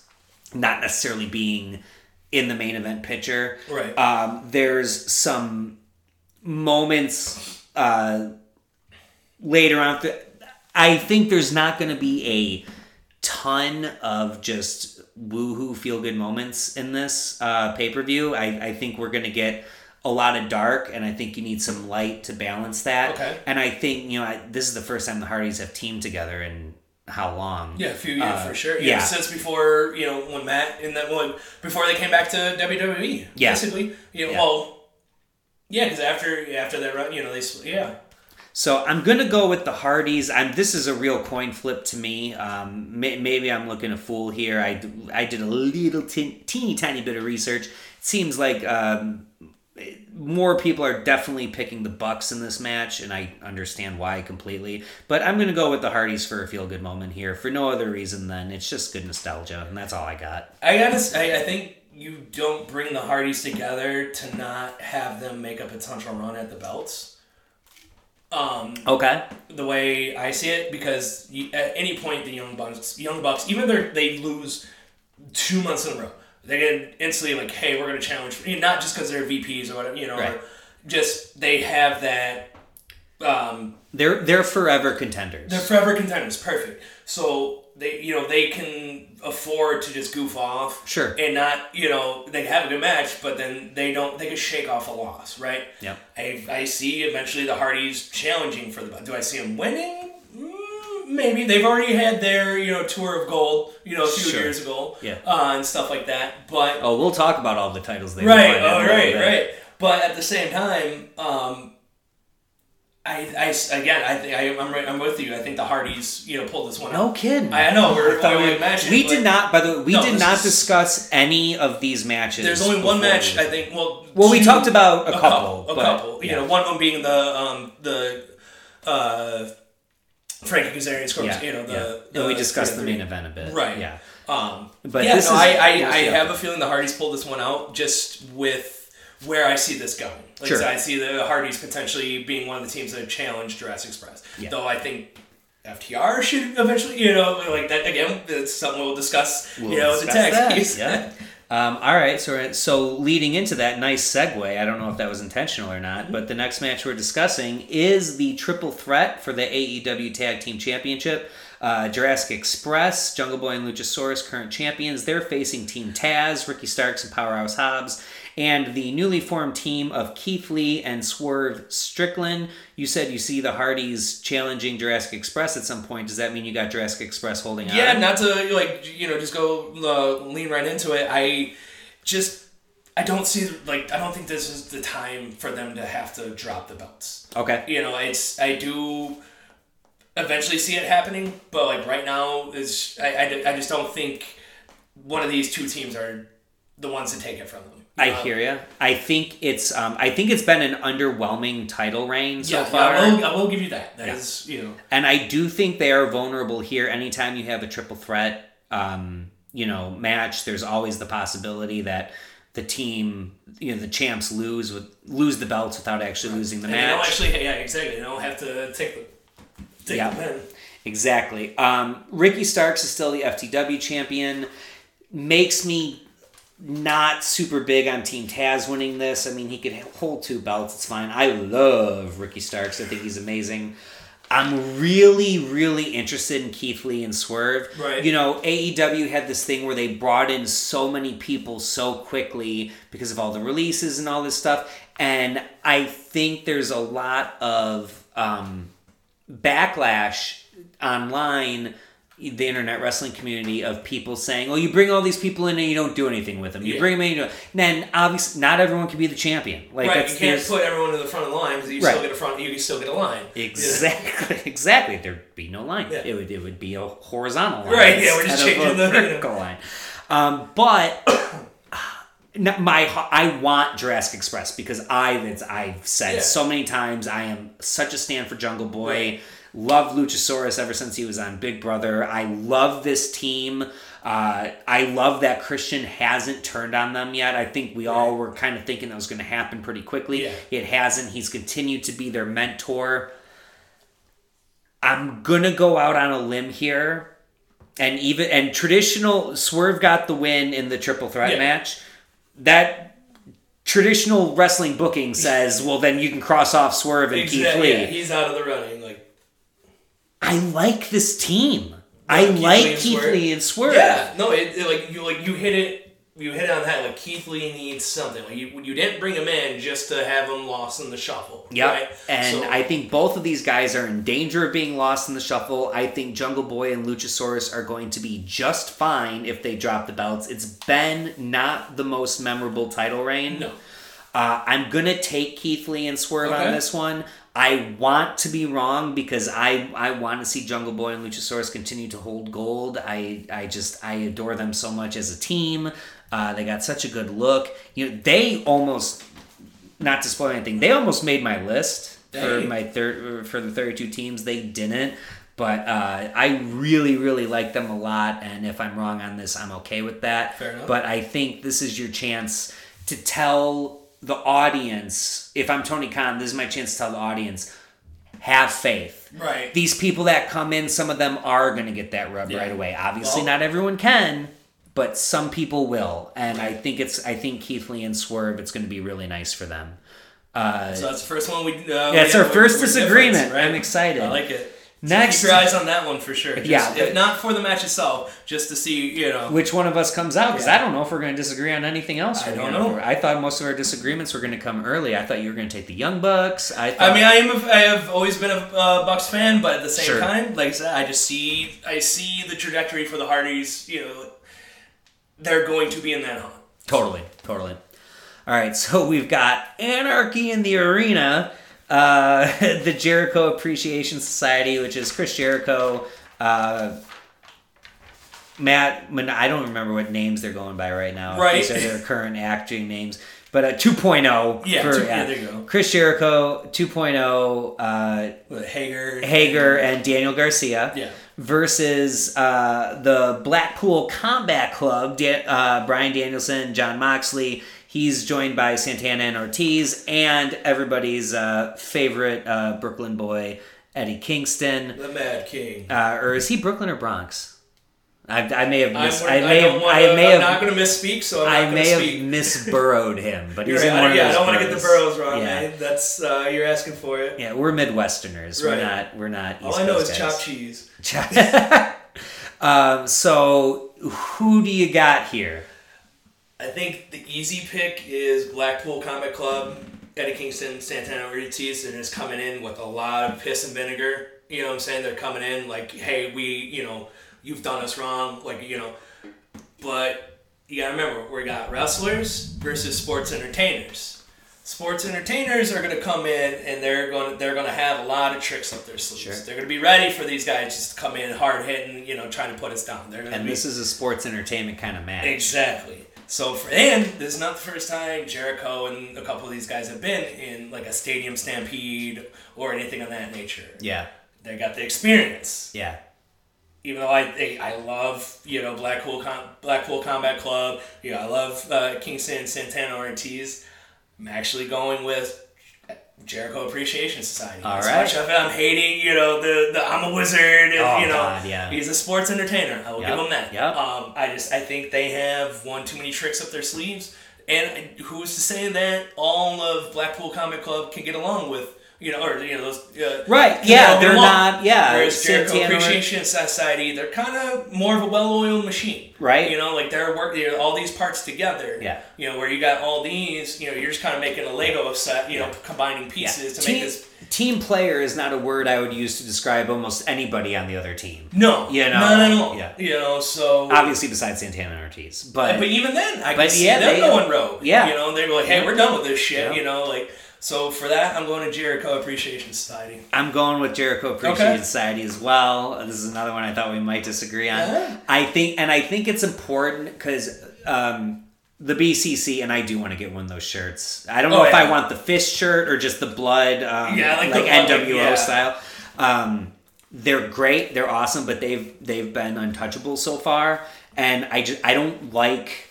not necessarily being in the main event picture. Right. Um, there's some moments uh, later on. th- I think there's not going to be a ton of just woohoo feel good moments in this uh, pay per view. I, I think we're going to get a lot of dark, and I think you need some light to balance that. Okay. And I think, you know, I, this is the first time the Hardys have teamed together in how long? Yeah, a few years Uh, for sure. Yeah, yeah. since before you know when Matt in that one before they came back to WWE. Yeah. basically. You know, Yeah. well, yeah, because after after that run, you know they yeah. So I'm gonna go with the Hardys. I'm. This is a real coin flip to me. Um, may, maybe I'm looking a fool here. I I did a little teeny tiny bit of research. It seems like um, more people are definitely picking the Bucks in this match, and I understand why completely. But I'm gonna go with the Hardys for a feel good moment here, for no other reason than it's just good nostalgia, and that's all I got. I gotta say, I think you don't bring the Hardys together to not have them make a potential run at the belts. Um, Okay. the way I see it, because you, at any point the young bucks, young bucks, even if they lose two months in a row, they get instantly like, hey, we're gonna challenge, you know, not just because they're VPs or whatever, you know, Right. just they have that. Um, They're they're forever contenders. they're forever contenders, perfect. So they, you know, they can afford to just goof off, Sure. and not, you know, they have a good match, but then they don't, they can shake off a loss, right? Yep. I, I see eventually the Hardys challenging for the. Do I see them winning? Maybe they've already had their you know tour of gold, you know, a few Sure. years ago, Yeah. uh, and stuff like that. But Oh, we'll talk about all the titles they right, oh, right, right. But at the same time, um, I, I again, I think I, I'm right, I'm with you. I think the Hardys, you know, pulled this one No out. kidding. I know we're I we- matching. we did not. By the way, we No, did not is- discuss any of these matches. There's only one match. we- I think. Well, Well, we talked about a couple, a but- couple. You know, one of them being the um the uh Frankie Kazarian Scorpio. yeah, You know the. yeah. the and we discussed the three. main event a bit. Right. Yeah. Um, But yeah, this no, is- I, I, I have a feeling the Hardys pulled this one out just with where I see this going. Like Sure. so I see the Hardys potentially being one of the teams that challenge Jurassic Express. Yeah. Though I think FTR should eventually, you know, like that again. It's something we'll discuss. We'll you know, the discuss tag that, teams. Yeah. Um, all right, so so leading into that nice segue, I don't know if that was intentional or not, but the next match we're discussing is the triple threat for the AEW Tag Team Championship. Uh, Jurassic Express, Jungle Boy, and Luchasaurus, current champions. They're facing Team Taz, Ricky Starks, and Powerhouse Hobbs, and the newly formed team of Keith Lee and Swerve Strickland. You said you see the Hardys challenging Jurassic Express at some point. Does that mean you got Jurassic Express holding on? Yeah, not to like you know just go uh, lean right into it. I just I don't see like I don't think this is the time for them to have to drop the belts. Okay. You know, it's I do eventually see it happening, but like right now is I, I, I just don't think one of these two teams are the ones to take it from them. I Um, hear you. I think it's um, I think it's been an underwhelming title reign so yeah, far, yeah, I will, I will give you that. That Yeah. is, you know, and I do think they are vulnerable here. Anytime you have a triple threat, um, you know, match, there's always the possibility that the team, you know, the champs lose with lose the belts without actually losing the and they don't match. actually, yeah, exactly. They don't have to take the take Yeah. the pin. Exactly. Um, Ricky Starks is still the FTW champion. Makes me not super big on Team Taz winning this. I mean, he could hold two belts. It's fine. I love Ricky Starks. I think he's amazing. I'm really, really interested in Keith Lee and Swerve. Right. You know, AEW had this thing where they brought in so many people so quickly because of all the releases and all this stuff. And I think there's a lot of um, backlash online the internet wrestling community of people saying, "Oh, you bring all these people in and you don't do anything with them. You Yeah. bring them in, you don't. then obviously not everyone can be the champion. Like right, that's you can't put everyone to the front of the line because you Right. still get a front. You still get a line. Exactly, exactly. There'd be no line. Yeah. It would it would be a horizontal line, Right, yeah, we're just changing the- vertical line. Um, but my I want Jurassic Express because I I've said Yeah. so many times I am such a stand for Jungle Boy. Right. Love Luchasaurus ever since he was on Big Brother. I love this team. Uh, I love that Christian hasn't turned on them yet. I think we all were kind of thinking that was going to happen pretty quickly. Yeah. It hasn't. He's continued to be their mentor. I'm gonna go out on a limb here, and even and traditional Swerve got the win in the triple threat Yeah. match. That traditional wrestling booking says, well, then you can cross off Swerve and Keith Lee. Yeah, he's out of the running. Like I like this team. I Keith like Lee and Keith Swerve? Lee and Swerve. Yeah, no, it, it, like you like you hit it. You hit it on that. Like Keith Lee needs something. Like you, you didn't bring him in just to have him lost in the shuffle. Yeah, Right? And So- I think both of these guys are in danger of being lost in the shuffle. I think Jungle Boy and Luchasaurus are going to be just fine if they drop the belts. It's been not the most memorable title reign. no. Uh, I'm gonna take Keith Lee and Swerve on this one. I want to be wrong because I I want to see Jungle Boy and Luchasaurus continue to hold gold. I I just I adore them so much as a team. Uh, they got such a good look. You know, they almost not to spoil anything. They almost made my list for my third for the 32 teams. They didn't. But uh, I really, really like them a lot, and if I'm wrong on this, I'm okay with that. Fair enough. But I think this is your chance to tell the audience. If I'm Tony Khan, this is my chance to tell the audience: have faith. Right. These people that come in, some of them are going to get that rub Yeah. right away. Obviously, Well- not everyone can, but some people will, and I think it's. I think Keith Lee and Swerve. It's going to be really nice for them. Uh, So that's the first one we. Uh, yeah, it's our first disagreement. right? I'm excited. I like it. Next- keep your eyes on that one for sure. Just, Yeah, if not for the match itself, just to see, you know. which one of us comes out? Because Yeah. I don't know if we're going to disagree on anything else. I don't know. I thought most of our disagreements were going to come early. I thought you were going to take the Young Bucks. I, thought, I mean, I am. A, I have always been a uh, Bucks fan, but at the same Sure. time, like I said, I just see. I see the trajectory for the Hardys. You know, they're going to be in that hunt. Totally, totally. All right, so we've got Anarchy in the Arena, uh, the Jericho Appreciation Society, which is Chris Jericho, uh, Matt. I don't remember what names they're going by right now. Right. These are their current acting names. But uh, 2.0. Yeah, for, two- yeah, there you go. Chris Jericho, 2.0, uh, Hager. Hager, and Daniel Garcia Yeah. versus uh, the Blackpool Combat Club, Da- uh, Bryan Danielson, Jon Moxley. He's joined by Santana and Ortiz, and everybody's uh, favorite uh, Brooklyn boy, Eddie Kingston. The Mad King. Uh, or is he Brooklyn or Bronx? I, I may have I, mis- I, I may have wanna, I may I'm have not going to misspeak, so I'm I may to have speak. misburrowed him, but he's You're in right, one of yeah, I don't want to get the boroughs wrong, Yeah. man. That's uh, you're asking for it. Yeah, we're Midwesterners. We're not. We're not. East All I know Coast is guys. chopped cheese. um, so who do you got here? I think the easy pick is Blackpool Combat Club, Eddie Kingston, Santana Ortiz. and is coming in with a lot of piss and vinegar. You know what I'm saying? They're coming in like, hey, we, you know, you've done us wrong. Like, you know, but you gotta remember, we got wrestlers versus sports entertainers. Sports entertainers are gonna come in and they're gonna they're gonna have a lot of tricks up their sleeves. Sure. They're gonna be ready for these guys just to come in hard hitting, you know, trying to put us down. They're gonna And be this is a sports entertainment kind of match. Exactly. So for and this is not the first time Jericho and a couple of these guys have been in like a stadium stampede or anything of that nature. Yeah, They got the experience. yeah. Even though I I, I love you know Blackpool Com- Blackpool Combat Club, you know I love uh, Kingston Santana Ortiz. I'm actually going with Jericho Appreciation Society. All right. as much of it I'm hating, you know, the, the I'm a wizard, and, Oh, you know, God, yeah. he's a sports entertainer. I will Yep, give him that. yep. Um, I just I think they have one too many tricks up their sleeves, and who's to say that all of Blackpool Comic Club can get along with You know, or you know those. Uh, Right, yeah, know, they're long. not- yeah, Whereas Jericho Santana- Appreciation Society, they're kind of more of a well-oiled machine. Right. You know, like they're working you know, all these parts together. Yeah. You know, where you got all these. You know, you're just kind of making a Lego set. You know, combining pieces to team, make this. team player is not a word I would use to describe almost anybody on the other team. No. You know, Not at all. yeah. You know, so. Obviously, besides Santana and Ortiz, but, But even then, I But can see yeah, them going rogue. yeah. You know, they were like, hey, we're done with this shit. Yeah. You know, like. So for that, I'm going to Jericho Appreciation Society. I'm going with Jericho Appreciation Okay. Society as well. This is another one I thought we might disagree on. Yeah. I think, and I think it's important because um, the BCC, and I do want to get one of those shirts. I don't know Oh, if yeah. I want the fist shirt or just the blood, um, Yeah, like like, NWO yeah. style. Um, they're great. They're awesome, but they've they've been untouchable so far, and I just I don't like.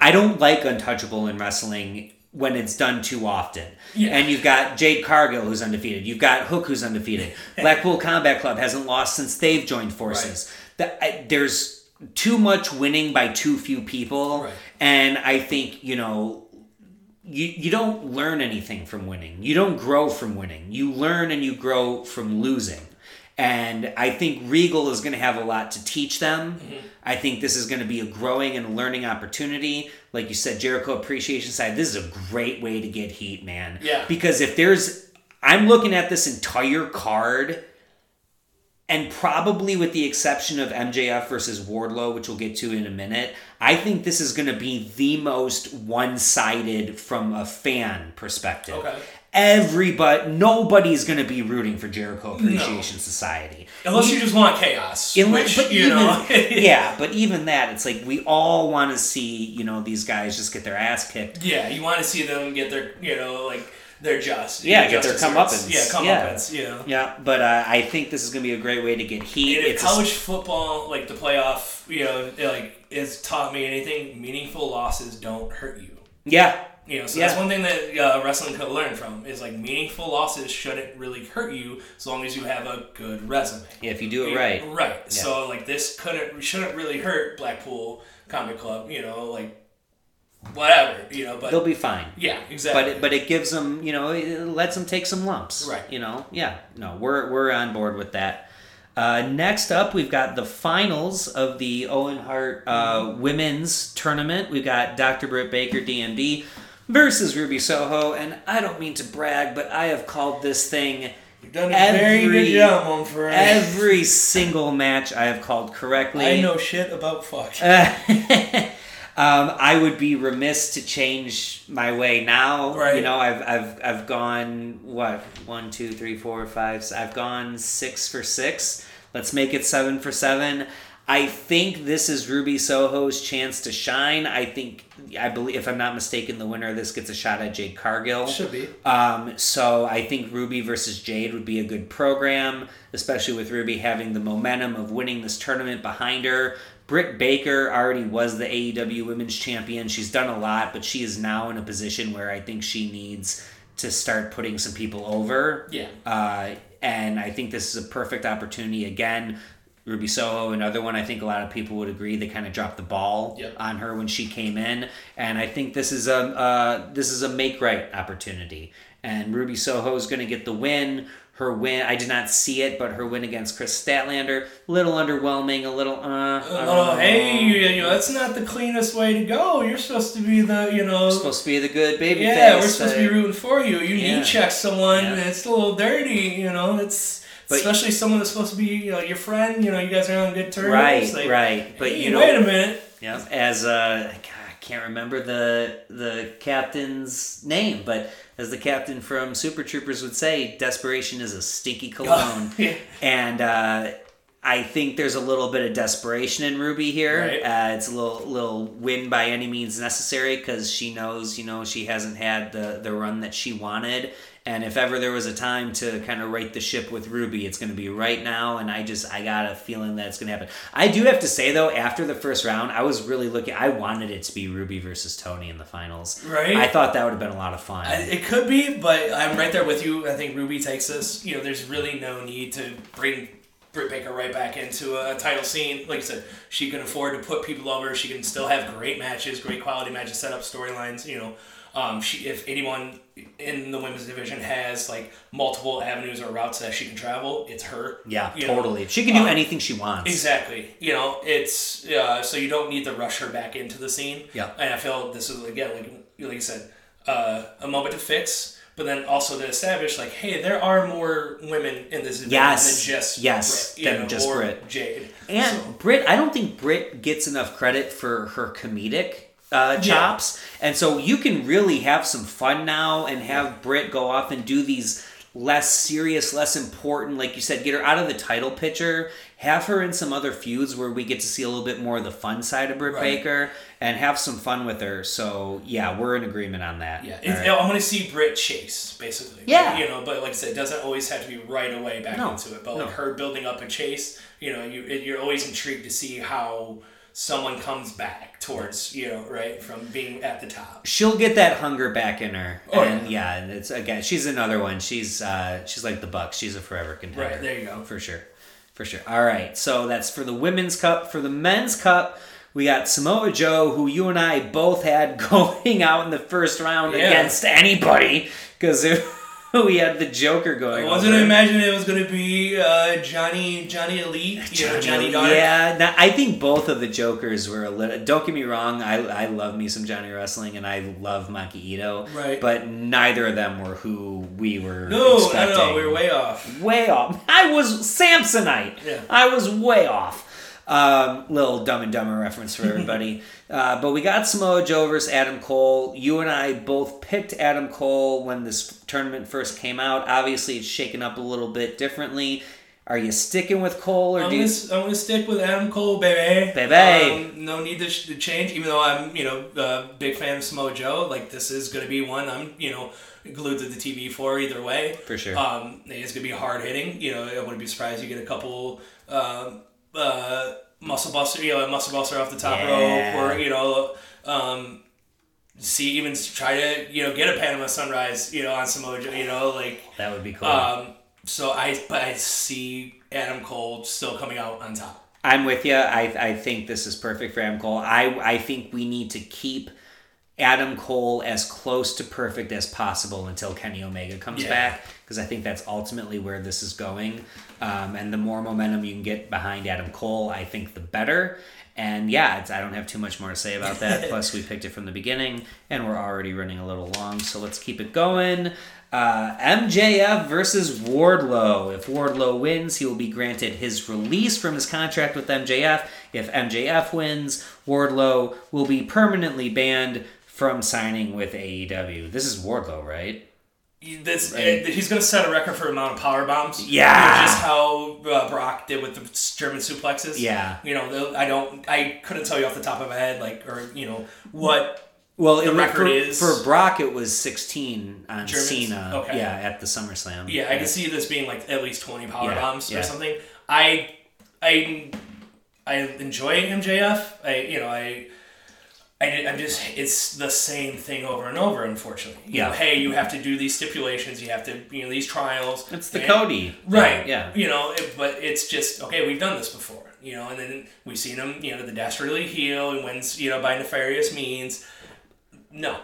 I don't like untouchable in wrestling when it's done too often. Yeah. And you've got Jade Cargill who's undefeated. You've got Hook who's undefeated. Blackpool Combat Club hasn't lost since they've joined forces. That I, there's too much winning by too few people, Right. and I think you know you you don't learn anything from winning. You don't grow from winning. You learn and you grow from losing. And I think Regal is going to have a lot to teach them. Mm-hmm. I think this is going to be a growing and learning opportunity. Like you said, Jericho Appreciation Side, this is a great way to get heat, man. Yeah. Because if there's, I'm looking at this entire card, and probably with the exception of MJF versus Wardlow, which we'll get to in a minute, I think this is going to be the most one sided from a fan perspective. Okay. Everybody, nobody's going to be rooting for Jericho Appreciation Society. Unless you just want chaos. Unless- which, but you even, know. yeah, but even that, it's like we all want to see, you know, these guys just get their ass kicked. yeah, you want to see them get their, you know, like, their just. Yeah, get their comeuppance. Yeah, Yeah. comeuppance, you know. Yeah, but uh, I think this is going to be a great way to get heat. And if It's a- college football, like the playoff, you know, like has taught me anything, meaningful losses don't hurt you. yeah, You know, so Yeah. that's one thing that uh, wrestling could learn from is like meaningful losses shouldn't really hurt you as long as you have a good resume. Yeah, if you do it right. Right. So like this couldn't shouldn't really hurt Blackpool Comic Club. You know, like whatever. You know, but They'll be fine. yeah, exactly. But it, but it gives them, you know, it lets them take some lumps. Right. You know, yeah. No, we're we're on board with that. Uh, next up, we've got the finals of the Owen Hart uh, women's tournament. We've got Dr. Britt Baker, DMD, versus Ruby Soho. And I don't mean to brag, but I have called this thing You've done a every- very good job on every single match I have called correctly. I know shit about fuck. um, I would be remiss to change my way now. Right. You know, I've I've I've gone what one, two, three, four, five. I've gone six for six. Let's make it seven for seven. I think this is Ruby Soho's chance to shine. I think I believe, if I'm not mistaken, the winner of this gets a shot at Jade Cargill. Should be. Um, so I think Ruby versus Jade would be a good program, especially with Ruby having the momentum of winning this tournament behind her. Britt Baker already was the AEW Women's Champion. She's done a lot, but she is now in a position where I think she needs to start putting some people over. Yeah. Uh, and I think this is a perfect opportunity again. Ruby Soho, another one. I think a lot of people would agree they kind of dropped the ball Yep. on her when she came in, and I think this is a uh, this is a make right opportunity. And Ruby Soho is going to get the win. Her win, I did not see it, but her win against Kris Statlander, a little underwhelming, a little. Uh, Oh, hey, you, know, that's not the cleanest way to go. You're supposed to be the, you know, supposed to be the good baby yeah, face. we're supposed to be rooting for you. You Yeah. knee check someone, Yeah. it's a little dirty, you know. It's But- especially someone that's supposed to be, you know, your friend. You know, you guys are on good terms. Right, like, right. But hey, you know, wait a minute. Yeah, as uh, I can't remember the the captain's name, but as the captain from Super Troopers would say, desperation is a stinky cologne. Yeah. and uh, I think there's a little bit of desperation in Ruby here. Right. Uh, it's a little little win by any means necessary because she knows, you know, she hasn't had the the run that she wanted. And if ever there was a time to kind of right the ship with Ruby, it's going to be right now. And I just I got a feeling that it's going to happen. I do have to say though, after the first round, I was really looking. I wanted it to be Ruby versus Toni in the finals. Right. I thought that would have been a lot of fun. I- It could be, but I'm right there with you. I think Ruby takes this. You know, there's really no need to bring Britt Baker right back into a title scene. Like I said, she can afford to put people over. She can still have great matches, great quality matches, set up storylines. You know, Um, she if anyone in the women's division has like multiple avenues or routes that she can travel, it's her. Yeah, You know? totally. She can do Um, anything she wants. Exactly. You know, it's uh, so you don't need to rush her back into the scene. Yeah. And I feel this is again like like you said, uh, a moment to fix, but then also to establish like, hey, there are more women in this division Yes. than just Yes, Britt, you than know, just or Britt. Jade. And So- Brit, I don't think Brit gets enough credit for her comedic uh, chops, and so you can really have some fun now and have Brit go off and do these less serious, less important, like you said, get her out of the title picture. Have her in some other feuds where we get to see a little bit more of the fun side of Britt Right. Baker and have some fun with her. So yeah, we're in agreement on that. Yeah, right. I want to see Britt chase basically. Yeah. you know, but like I said, it doesn't always have to be right away back No, into it. But no. like her building up a chase, you know, you you're always intrigued to see how someone comes back towards you know right from being at the top. she'll get that hunger back in her. Oh, and yeah, and it's again she's another one. She's uh she's like the Bucks. She's a forever contender. Right, there you go. For sure. For sure. All right. So that's for the women's cup. For the men's cup, we got Samoa Joe, who you and I both had going out in the first round Yeah. against anybody because we had the Joker going. I wasn't over. imagining it was gonna be uh, Johnny Johnny Elite, you know, Johnny Dark. Yeah, I think both of the Jokers were a little. Don't get me wrong, I, I love me some Johnny Wrestling and I love Maki Itoh. Right. But neither of them were who we were. No, no, expecting. no, we were way off. way off. I was Samsonite. Yeah. I was way off. Um, little Dumb and Dumber reference for everybody. uh, but we got Samoa Joe versus Adam Cole. You and I both picked Adam Cole when this tournament first came out. Obviously, it's shaken up a little bit differently. Are you sticking with Cole or I'm do gonna, you? I'm gonna stick with Adam Cole, baby. Baby. Um, no need to, sh- to change, even though I'm, you know, a big fan of Samoa Joe. Like, this is gonna be one I'm, you know, glued to the TV for either way. For sure. Um, it's gonna be hard hitting. You know, I wouldn't be surprised you get a couple, um, uh, muscle buster, you know, a muscle buster off the top Yeah. rope, or you know, um, see even try to you know get a Panama Sunrise, you know, on Samoa Joe. You know, like. That would be cool. Um, so I, but I see Adam Cole still coming out on top. I'm with you. I, I think this is perfect for Adam Cole. I, I think we need to keep Adam Cole as close to perfect as possible until Kenny Omega comes Yeah. back because I think that's ultimately where this is going. Um, and the more momentum you can get behind Adam Cole, I think the better. And yeah, it's, I don't have too much more to say about that. Plus, we picked it from the beginning, and we're already running a little long, so let's keep it going. Uh, MJF versus Wardlow. If Wardlow wins, he will be granted his release from his contract with MJF. If MJF wins, Wardlow will be permanently banned from signing with AEW. This is Wardlow, right? This Right. he's going to set a record for amount of power bombs. Yeah. just how uh, Brock did with the German suplexes. Yeah. you know, I don't, I couldn't tell you off the top of my head, like, or you know, what. Well, The it, record for, is- for Brock, it was 16 on Germans? Cena. Okay. Yeah, at the SummerSlam. Yeah, I can see this being like at least twenty power Yeah, bombs yeah. or something. I, I, I enjoy MJF. I, you know, I. I, I'm just, it's the same thing over and over, unfortunately. You Yeah. know, hey, you have to do these stipulations, you have to, you know, these trials. It's the and- Cody. Right. Yeah. You know, it, but it's just okay. We've done this before. You know, and then we've seen him. You know, the dastardly heel and wins. You know, by nefarious means. No,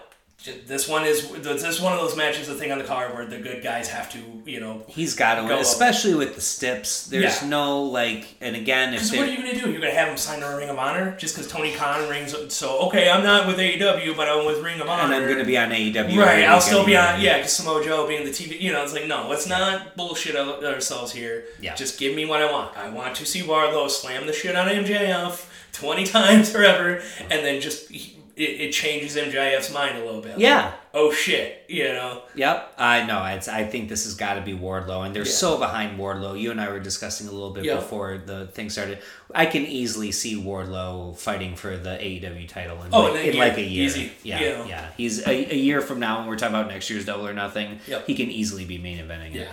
this one is this is one of those matches. The thing on the card where the good guys have to. You know, He's got to Go win, especially with the stips. There's Yeah. no, like, and again, if because what are you gonna do? You're gonna have him sign a Ring of Honor just because Tony Khan rings. So okay, I'm not with AEW, but I'm with Ring of Honor. and I'm going to be on AEW. Right, I'll still be on. Yeah, because Samoa Joe being the TV, you know, it's like no, let's not bullshit our- ourselves here. Yeah. just give me what I want. I want to see Wardlow slam the shit out of MJF twenty times forever, and then just it, it changes MJF's mind a little bit. Yeah. Oh shit, you know. Yep. I know. It's. I think this has got to be Wardlow, and they're Yeah. so behind Wardlow. You and I were discussing a little bit Yeah. before the thing started. I can easily see Wardlow fighting for the AEW title in, Oh, like, in a year. like a year. Easy. Yeah, Yeah. yeah. He's a, a year from now, when we're talking about next year's Double or Nothing. Yep. He can easily be main eventing Yeah. it.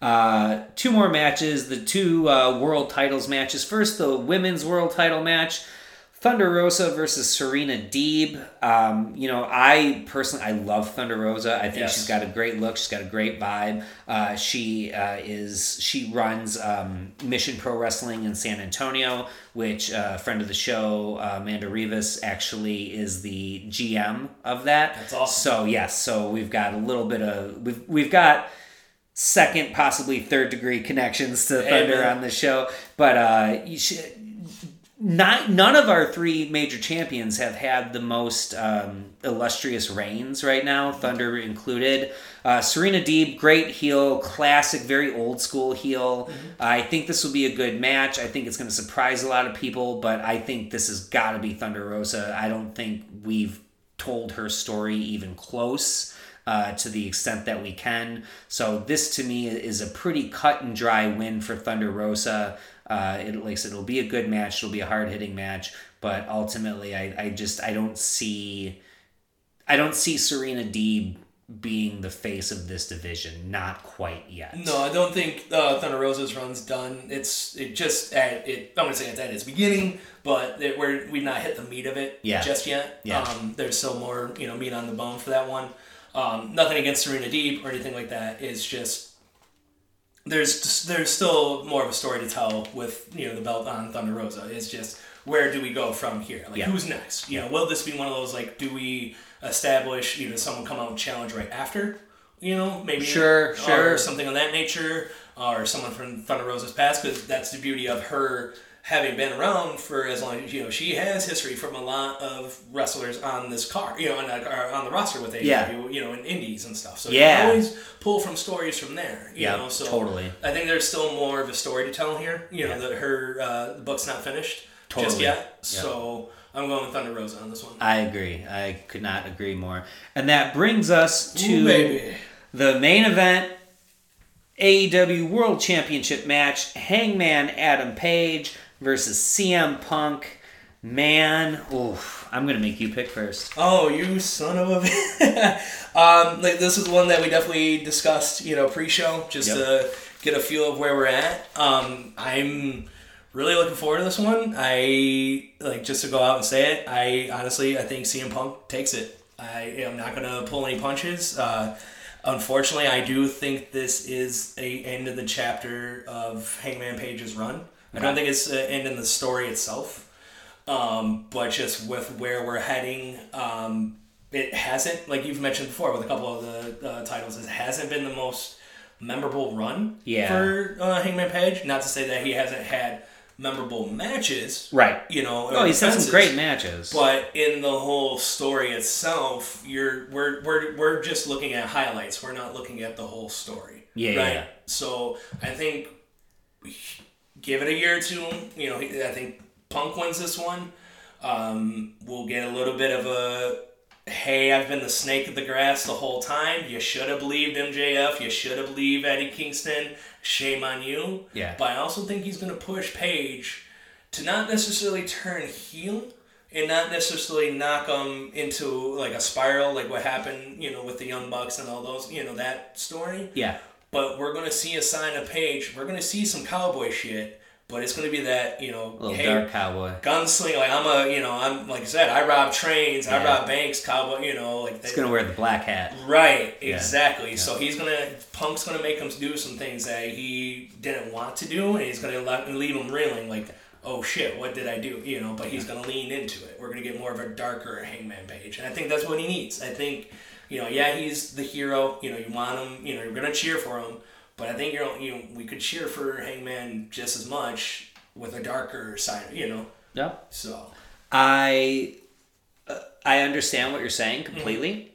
Uh, two more matches. The two uh, world titles matches. First, the women's world title match. Thunder Rosa versus Serena Deeb. Um, you know, I personally I love Thunder Rosa. I think Yes. she's got a great look. She's got a great vibe. Uh, she uh, is she runs um, Mission Pro Wrestling in San Antonio, which uh, friend of the show, uh, Amanda Rivas, actually is the GM of that. That's awesome. So yes, so we've got a little bit of we've we've got second, possibly third degree connections to Thunder on the show. But uh, you should, not none of our three major champions have had the most um, illustrious reigns right now, Thunder included. Uh, Serena Deeb, great heel, classic, very old school heel. I think this will be a good match. I think it's going to surprise a lot of people, but I think this has got to be Thunder Rosa. I don't think we've told her story even close uh, to the extent that we can. So this to me is a pretty cut and dry win for Thunder Rosa. Uh, it like said, it'll be a good match. It'll be a hard hitting match, but ultimately, I, I just I don't see I don't see Serena Deeb being the face of this division. Not quite yet. No, I don't think uh, Thunder Rosa's run's done. It's it just at it. I'm gonna say it's at its beginning, but it, we're we've not hit the meat of it Yeah. just yet. Yeah. Um, there's still more you know meat on the bone for that one. Um, nothing against Serena Deeb or anything like that. It's just there's there's still more of a story to tell with you know the belt on Thunder Rosa. It's just where do we go from here? Like Yeah. who's next? You know, will this be one of those like do we establish you know someone come out and challenge right after? You know, maybe Sure, sure. or something of that nature, or someone from Thunder Rosa's past, because that's the beauty of her having been around for as long as you know she has history from a lot of wrestlers on this card, you know, on, the- on the roster with AEW, Yeah. you know, in indies and stuff. So Yeah. you can always pull from stories from there. You Yeah, know, so totally. I think there's still more of a story to tell here. You know, that her uh, the book's not finished just yet. So I'm going with Thunder Rosa on this one. I agree. I could not agree more. And that brings us to Ooh, the main event AEW World Championship match Hangman Adam Page versus CM Punk. Man, oof, I'm going to make you pick first. Oh, you son of a! um, like this is one that we definitely discussed, you know, pre-show, just Yep. to get a feel of where we're at. Um, I'm really looking forward to this one. I like just to go out and say it. I honestly, I think CM Punk takes it. I am not gonna pull any punches. Uh, unfortunately, I do think this is a end of the chapter of Hangman Page's run. I don't think it's end in the story itself um, but just with where we're heading, um, it hasn't, like you've mentioned before with a couple of the uh, titles, it hasn't been the most memorable run Yeah. for uh, Hangman Page. Not to say that he hasn't had memorable matches, Right. you know. Oh, he's had some great matches. But in the whole story itself, you're we're, we're, we're just looking at highlights. We're not looking at the whole story. Yeah, yeah, right. yeah. So I think give it a year or two. You know, I think Punk wins this one. Um, we'll get a little bit of a hey, I've been the snake of the grass the whole time. You should have believed MJF. You should have believed Eddie Kingston. Shame on you. Yeah. But I also think he's going to push Page to not necessarily turn heel and not necessarily knock them into like a spiral, like what happened, you know, with the Young Bucks and all those, you know, that story yeah. But we're gonna see a sign of Page. We're gonna see some cowboy shit, but it's gonna be that you know, Little hey, dark cowboy. gunslinger. Like I'm a, you know, I'm like I said, I rob trains, I rob banks, cowboy. You know, like He's going to wear the black hat. right, Yeah. exactly. So he's gonna Punk's gonna make him do some things that he didn't want to do, and he's gonna let, leave him reeling. Like, oh shit, what did I do? You know, but he's gonna lean into it. We're gonna get more of a darker Hangman Page, and I think that's what he needs. I think. You know, yeah, he's the hero. You know, you want him. You know, you're gonna cheer for him. But I think you're, you know, we could cheer for Hangman just as much with a darker side. You know, Yeah. so I uh, I understand what you're saying completely.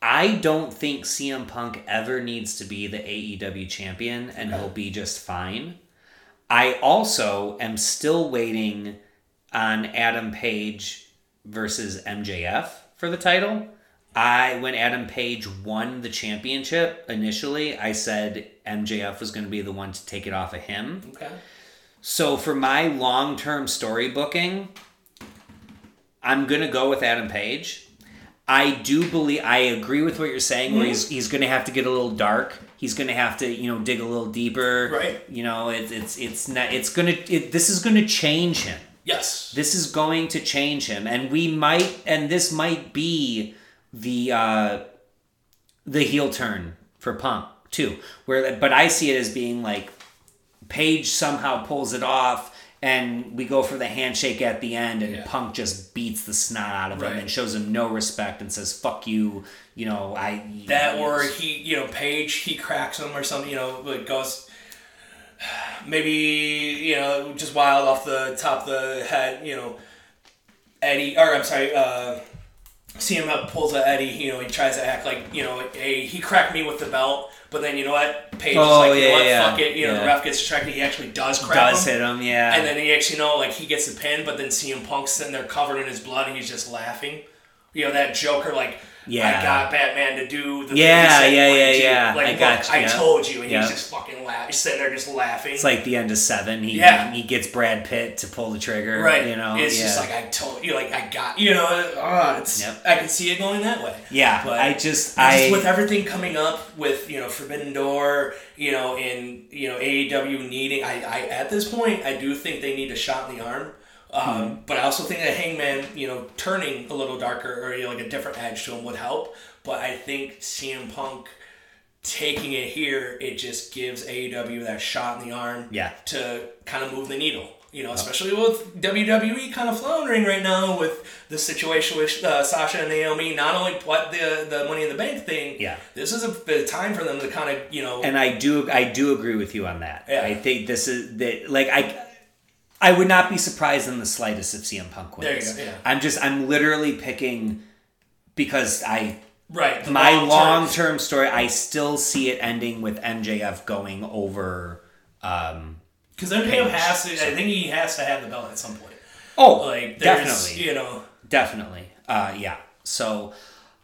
I don't think CM Punk ever needs to be the AEW champion and he'll be just fine. I also am still waiting on Adam Page versus MJF for the title. I when Adam Page won the championship initially, I said MJF was going to be the one to take it off of him. okay. So for my long term story booking, I'm gonna go with Adam Page. I do believe I agree with what you're saying. Where mm-hmm. he's he's gonna have to get a little dark. He's gonna have to you know dig a little deeper. Right. You know it, it's it's not it's gonna it, this is gonna change him. Yes. This is going to change him, and we might, and this might be the uh, the heel turn for Punk too. Where, but I see it as being like Page somehow pulls it off, and we go for the handshake at the end, and Yeah. Punk just beats the snot out of him Right. and shows him no respect and says "fuck you." You know, I That or he, you know, Page, he cracks him or something, you know, like goes maybe, you know, just wild off the top of the head, you know, Eddie, or I'm sorry, uh, CM up pulls a Eddie, you know, he tries to act like, you know, hey, he cracked me with the belt, but then you know what? Page Oh, is like, you yeah, know what, yeah, fuck it, you know, yeah. the ref gets distracted, he actually does crack does him. hit him. Yeah, And then he actually, you know, like he gets the pin, but then CM Punk's sitting there covered in his blood and he's just laughing. You know, that Joker, like, Yeah. I got Batman to do the Yeah, thing he yeah, yeah, yeah. Like, I look, got you, I yeah. told you. And Yeah. he's just fucking laughing. He's sitting there just laughing. it's like the end of seven. He Yeah. he gets Brad Pitt to pull the trigger. right. You know, it's yeah. just like, I told you, like, I got, you know, uh, it's, Yep. I can see it going that way. yeah. But I just I I just with everything coming up with you know Forbidden Door, you know, in you know AEW needing, I, I at this point I do think they need a shot in the arm. Um. But I also think that Hangman, you know, turning a little darker or you know, like a different edge to him would help. But I think CM Punk taking it here, it just gives AEW that shot in the arm Yeah. to kind of move the needle. You know, especially with WWE kind of floundering right now with the situation with uh, Sasha and Naomi. Not only what the the Money in the Bank thing. Yeah. This is a time for them to kind of you know. and I do I do agree with you on that. Yeah. I think this is that like I I would not be surprised in the slightest if CM Punk wins. There you go, yeah. I'm just I'm literally picking because I right. my long-term- story I still see it ending with MJF going over um Because MJF Page, has to. I think he has to have the belt at some point. Oh Like definitely. you know. Definitely. Uh yeah. So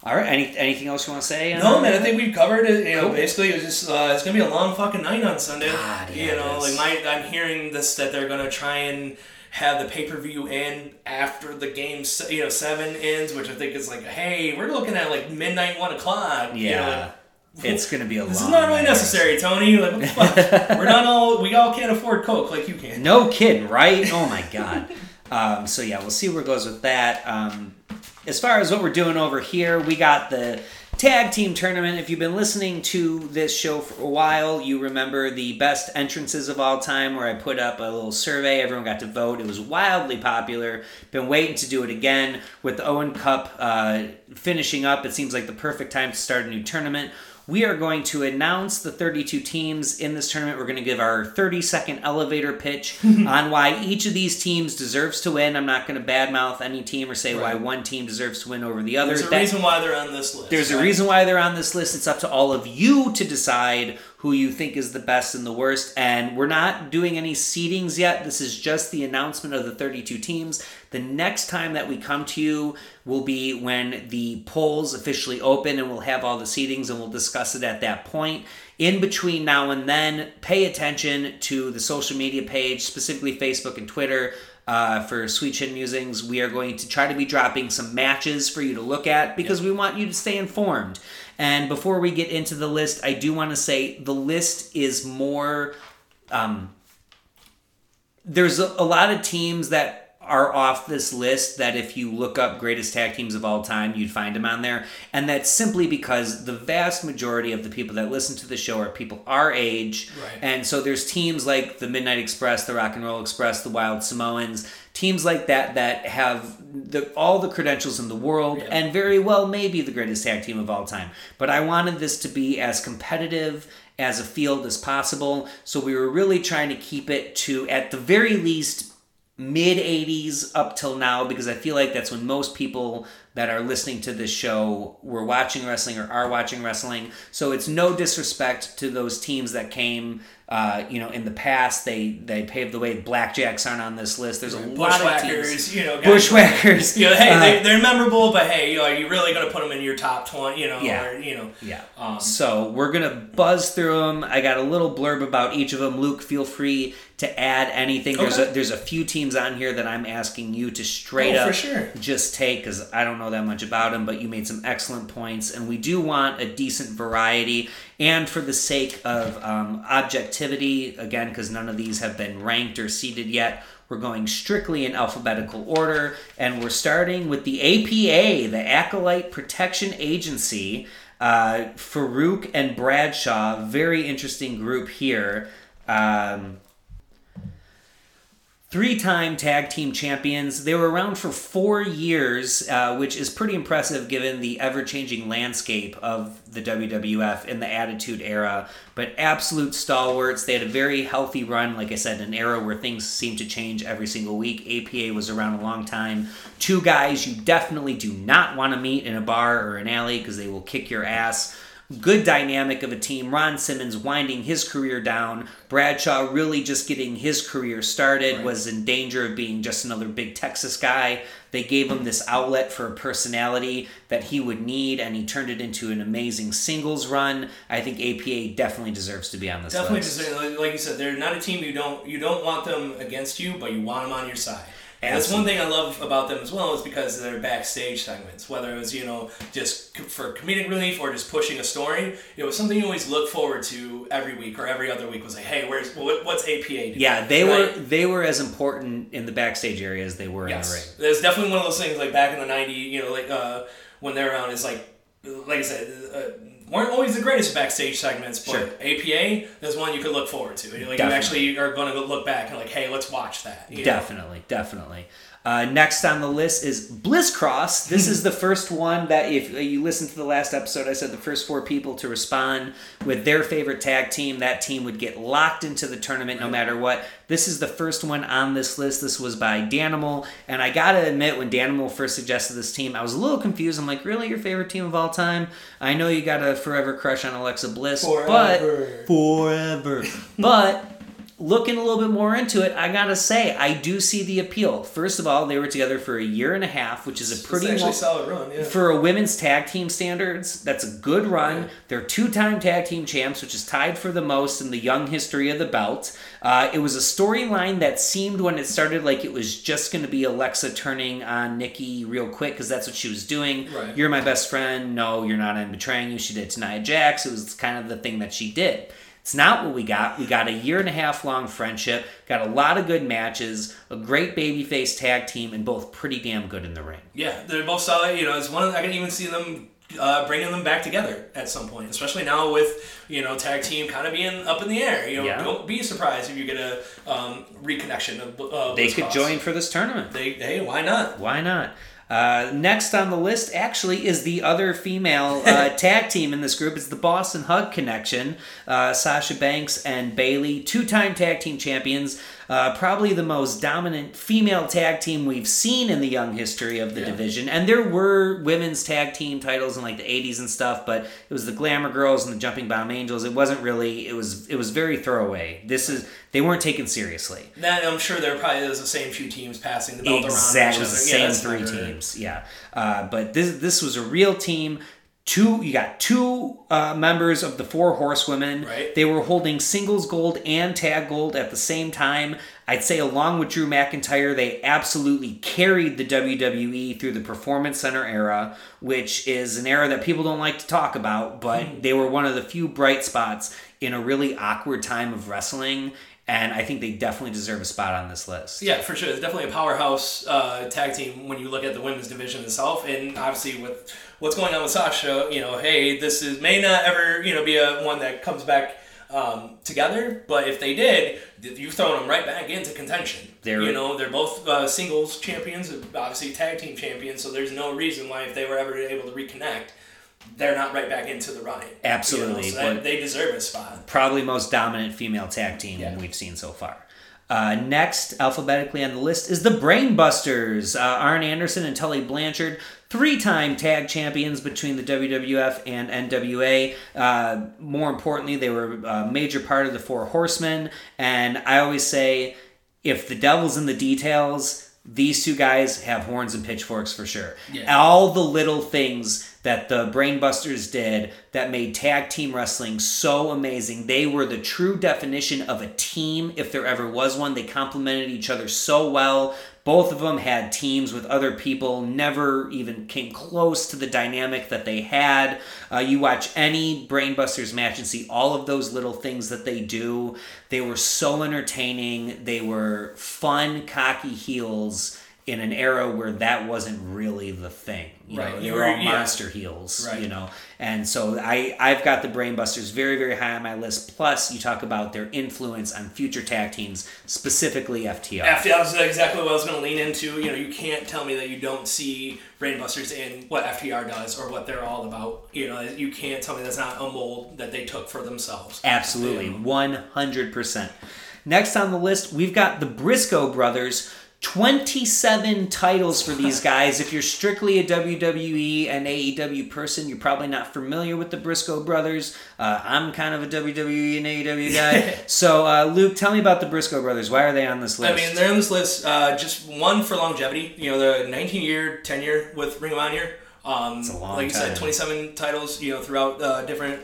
all right, any anything else you want to say? No, man, I think we've covered it. You know, Cool. basically, it's just uh, it's gonna be a long fucking night on Sunday. God, yeah, you know, like my I'm hearing this that they're gonna try and have the pay per view end after the game, you know, seven ends, which I think is like, hey, we're looking at like midnight, one o'clock. you know, Yeah. like, it's gonna be a This long is not really night. necessary, Tony. Like, what the fuck? We're not all. We all can't afford Coke like you can. No kidding, right? Oh my god. um, so yeah, we'll see where it goes with that. Um, as far as what we're doing over here, we got the tag team tournament. If you've been listening to this show for a while, you remember the best entrances of all time, where I put up a little survey. Everyone got to vote. It was wildly popular. Been waiting to do it again with the Owen Cup uh, finishing up. It seems like the perfect time to start a new tournament. We are going to announce the 32 teams in this tournament. We're going to give our 30 second elevator pitch on why each of these teams deserves to win. I'm not going to badmouth any team or say why one team deserves to win over the other. There's a That- reason why they're on this list. there's a reason why they're on this list. It's up to all of you to decide who you think is the best and the worst. And we're not doing any seedings yet. This is just the announcement of the 32 teams. The next time that we come to you will be when the polls officially open and we'll have all the seedings and we'll discuss it at that point. In between now and then, pay attention to the social media page, specifically Facebook and Twitter uh, for Sweet Chin Musings. We are going to try to be dropping some matches for you to look at because we want you to stay informed. And before we get into the list, I do want to say the list is more. Um, there's a, a lot of teams that are off this list that if you look up greatest tag teams of all time, you'd find them on there. And that's simply because the vast majority of the people that listen to the show are people our age. Right. And so there's teams like the Midnight Express, the Rock and Roll Express, the Wild Samoans, teams like that that have the, all the credentials in the world Yeah. and very well may be the greatest tag team of all time. But I wanted this to be as competitive as a field as possible. So we were really trying to keep it to, at the very least, mid 80s up till now because I feel like that's when most people that are listening to this show were watching wrestling or are watching wrestling. So it's no disrespect to those teams that came, uh, you know, in the past. They they paved the way. Blackjacks aren't on this list. There's a lot of teams. Bushwhackers, you know, guys- Bushwhackers. You know, hey, Uh, they, they're memorable, but hey, you know, are you really gonna put them in your top twenty? You know, Yeah. or you know, Yeah. Um, so we're gonna buzz through them. I got a little blurb about each of them. Luke, feel free to add anything. There's a there's a few teams on here that I'm asking you to straight Oh, up sure. just take because I don't know that much about them. But you made some excellent points, and we do want a decent variety. And for the sake of um, objectivity, again, because none of these have been ranked or seeded yet, We're going strictly in alphabetical order, and we're starting with the APA, the Acolyte Protection Agency. Uh, Faarooq and Bradshaw, very interesting group here. Um, three time tag team champions. They were around for four years, uh, which is pretty impressive given the ever changing landscape of the WWF in the Attitude Era. But absolute stalwarts. They had a very healthy run, like I said, an era where things seem to change every single week. APA was around a long time. Two guys you definitely do not want to meet in a bar or an alley because they will kick your ass good dynamic of a team. Ron Simmons winding his career down. Bradshaw really just getting his career started, Right. was in danger of being just another big Texas guy. They gave him this outlet for a personality that he would need, and he turned it into an amazing singles run. I think APA definitely deserves to be on this Definitely, list. like you said, they're not a team you don't you don't want them against you, but you want them on your side. And that's one thing I love about them as well is because of their backstage segments, whether it was you know just for comedic relief or just pushing a story. It was something you always look forward to every week or every other week. Was like, hey, where's what's APA? doing? Yeah, they Right? were they were as important in the backstage area as they were in the ring. Yes, there's definitely one of those things like back in the '90s, you know, like uh, when they're around is like, like I said, uh, weren't always the greatest backstage segments, but Sure. APA is one you could look forward to. Like you actually are going to look back and like, hey, let's watch that. you know? Definitely, definitely. Uh, next on the list is Bliss Cross. This is the first one that, if you listen to the last episode, I said the first four people to respond with their favorite tag team, that team would get locked into the tournament no matter what. This is the first one on this list. This was by Danimal, and I gotta admit, when Danimal first suggested this team, I was a little confused. I'm like, really, your favorite team of all time? I know you got a forever crush on Alexa Bliss, Forever. but forever, but looking a little bit more into it, I gotta say, I do see the appeal. First of all, they were together for a year and a half, which is a pretty actually lo- solid run. Yeah. for a women's tag team standards. That's a good run. They're two-time tag team champs, which is tied for the most in the young history of the belt. Uh, it was a storyline that seemed when it started like it was just going to be Alexa turning on Nikki real quick because that's what she was doing. Right. You're my best friend. No, you're not. I'm betraying you. She did it to Nia Jax. It was kind of the thing that she did. It's not what we got. We got a year and a half long friendship, got a lot of good matches, a great babyface tag team, and both pretty damn good in the ring. Yeah, they're both solid. You know, it's one of, I can even see them uh, bringing them back together at some point, especially now with you know tag team kind of being up in the air. You know, Yeah. don't be surprised if you get a um, reconnection of. Uh, They could Cross. join for this tournament. They, hey, why not? Why not? Uh, next on the list, actually, is the other female uh, tag team in this group. It's the Boss 'n' Hug Connection. Uh, Sasha Banks and Bayley, two-time tag team champions. Uh, probably the most dominant female tag team we've seen in the young history of the Yeah. division. And there were women's tag team titles in like the '80s and stuff, but it was the Glamour Girls and the Jumping Bomb Angels. It wasn't really. It was. It was very throwaway. This is. They weren't taken seriously. That I'm sure there probably is the same few teams passing the belt Exactly, around. Exactly the. Yeah, same three teams. Yeah, uh, but this this was a real team. Two, you got two uh, members of the Four Horsewomen. Right. They were holding singles gold and tag gold at the same time. I'd say, along with Drew McIntyre, they absolutely carried the WWE through the Performance Center era, which is an era that people don't like to talk about, but they were one of the few bright spots in a really awkward time of wrestling. And I think they definitely deserve a spot on this list. Yeah, for sure. It's definitely a powerhouse uh, tag team when you look at the women's division itself, and obviously with what's going on with Sasha, you know, hey, this is may not ever you know be a one that comes back um, together, but if they did, you've thrown them right back into contention. They're- you know, they're both uh, singles champions, obviously tag team champions, so there's no reason why if they were ever able to reconnect, they're not right back into the running. You know, Absolutely, so that- they deserve a spot. probably most dominant female tag team Yeah. we've seen so far. Uh, next, alphabetically on the list, is the Brainbusters. Uh, Arn Anderson and Tully Blanchard, three time tag champions between the WWF and NWA. Uh, more importantly, they were a major part of the Four Horsemen. And I always say, if the devil's in the details, these two guys have horns and pitchforks for sure. Yeah. All the little things that the Brainbusters did that made tag team wrestling so amazing. They were the true definition of a team, if there ever was one. They complemented each other so well. Both of them had teams with other people, never even came close to the dynamic that they had. Uh, you watch any Brainbusters match and see all of those little things that they do. They were so entertaining. They were fun, cocky heels in an era where that wasn't really the thing. You Right. know, they were all yeah. monster heels. Right. You know, and so I I've got the Brainbusters very very high on my list. Plus, you talk about their influence on future tag teams, specifically FTR. FTR is exactly what I was going to lean into. You know, you can't tell me that you don't see Brainbusters in what FTR does or what they're all about. You know, you can't tell me that's not a mold that they took for themselves. Absolutely, one hundred percent. Next on the list, we've got the Briscoe brothers. 27 titles for these guys. If you're strictly a WWE and AEW person, you're probably not familiar with the Briscoe brothers. Uh, I'm kind of a WWE and AEW guy. so, uh, Luke, tell me about the Briscoe brothers. Why are they on this list? I mean, they're on this list. Uh, just one for longevity. You know, the 19 year tenure with Ring of Honor. Um, a long like you said, 27 titles. You know, throughout uh, different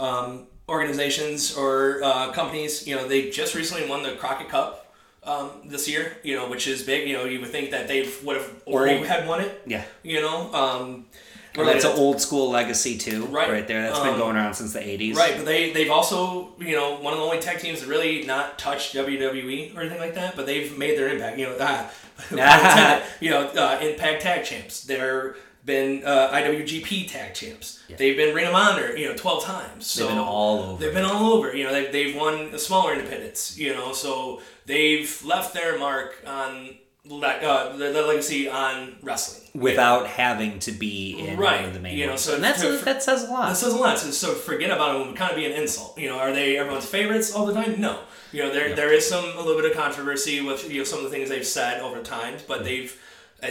um, organizations or uh, companies. You know, they just recently won the Crockett Cup. Um, this year, you know, which is big. You know, you would think that they would have already had won it. yeah. You know, um, Well, that's an old school legacy, too. Right. Right there. That's been Um, going around since the 80s. Right, but they they've also you know one of the only tag teams that really not touched WWE or anything like that, but they've made their impact. You know, you know, uh, Impact Tag Champs. They're been uh, IWGP Tag Champs. They've been Ring of Honor, you know, twelve times. So They've been all over. They've been all over. You know, they've they've won smaller independents. You know, so they've left their mark on uh, their, legacy on wrestling Without having to be in one Right. of the main You know, ones. so and that's to- that says a lot. That says a lot. So, so forget about it would kind of be an insult. You know, are they everyone's favorites all the time? No. You know, there there is some a little bit of controversy with you know some of the things they've said over time, but they've. uh,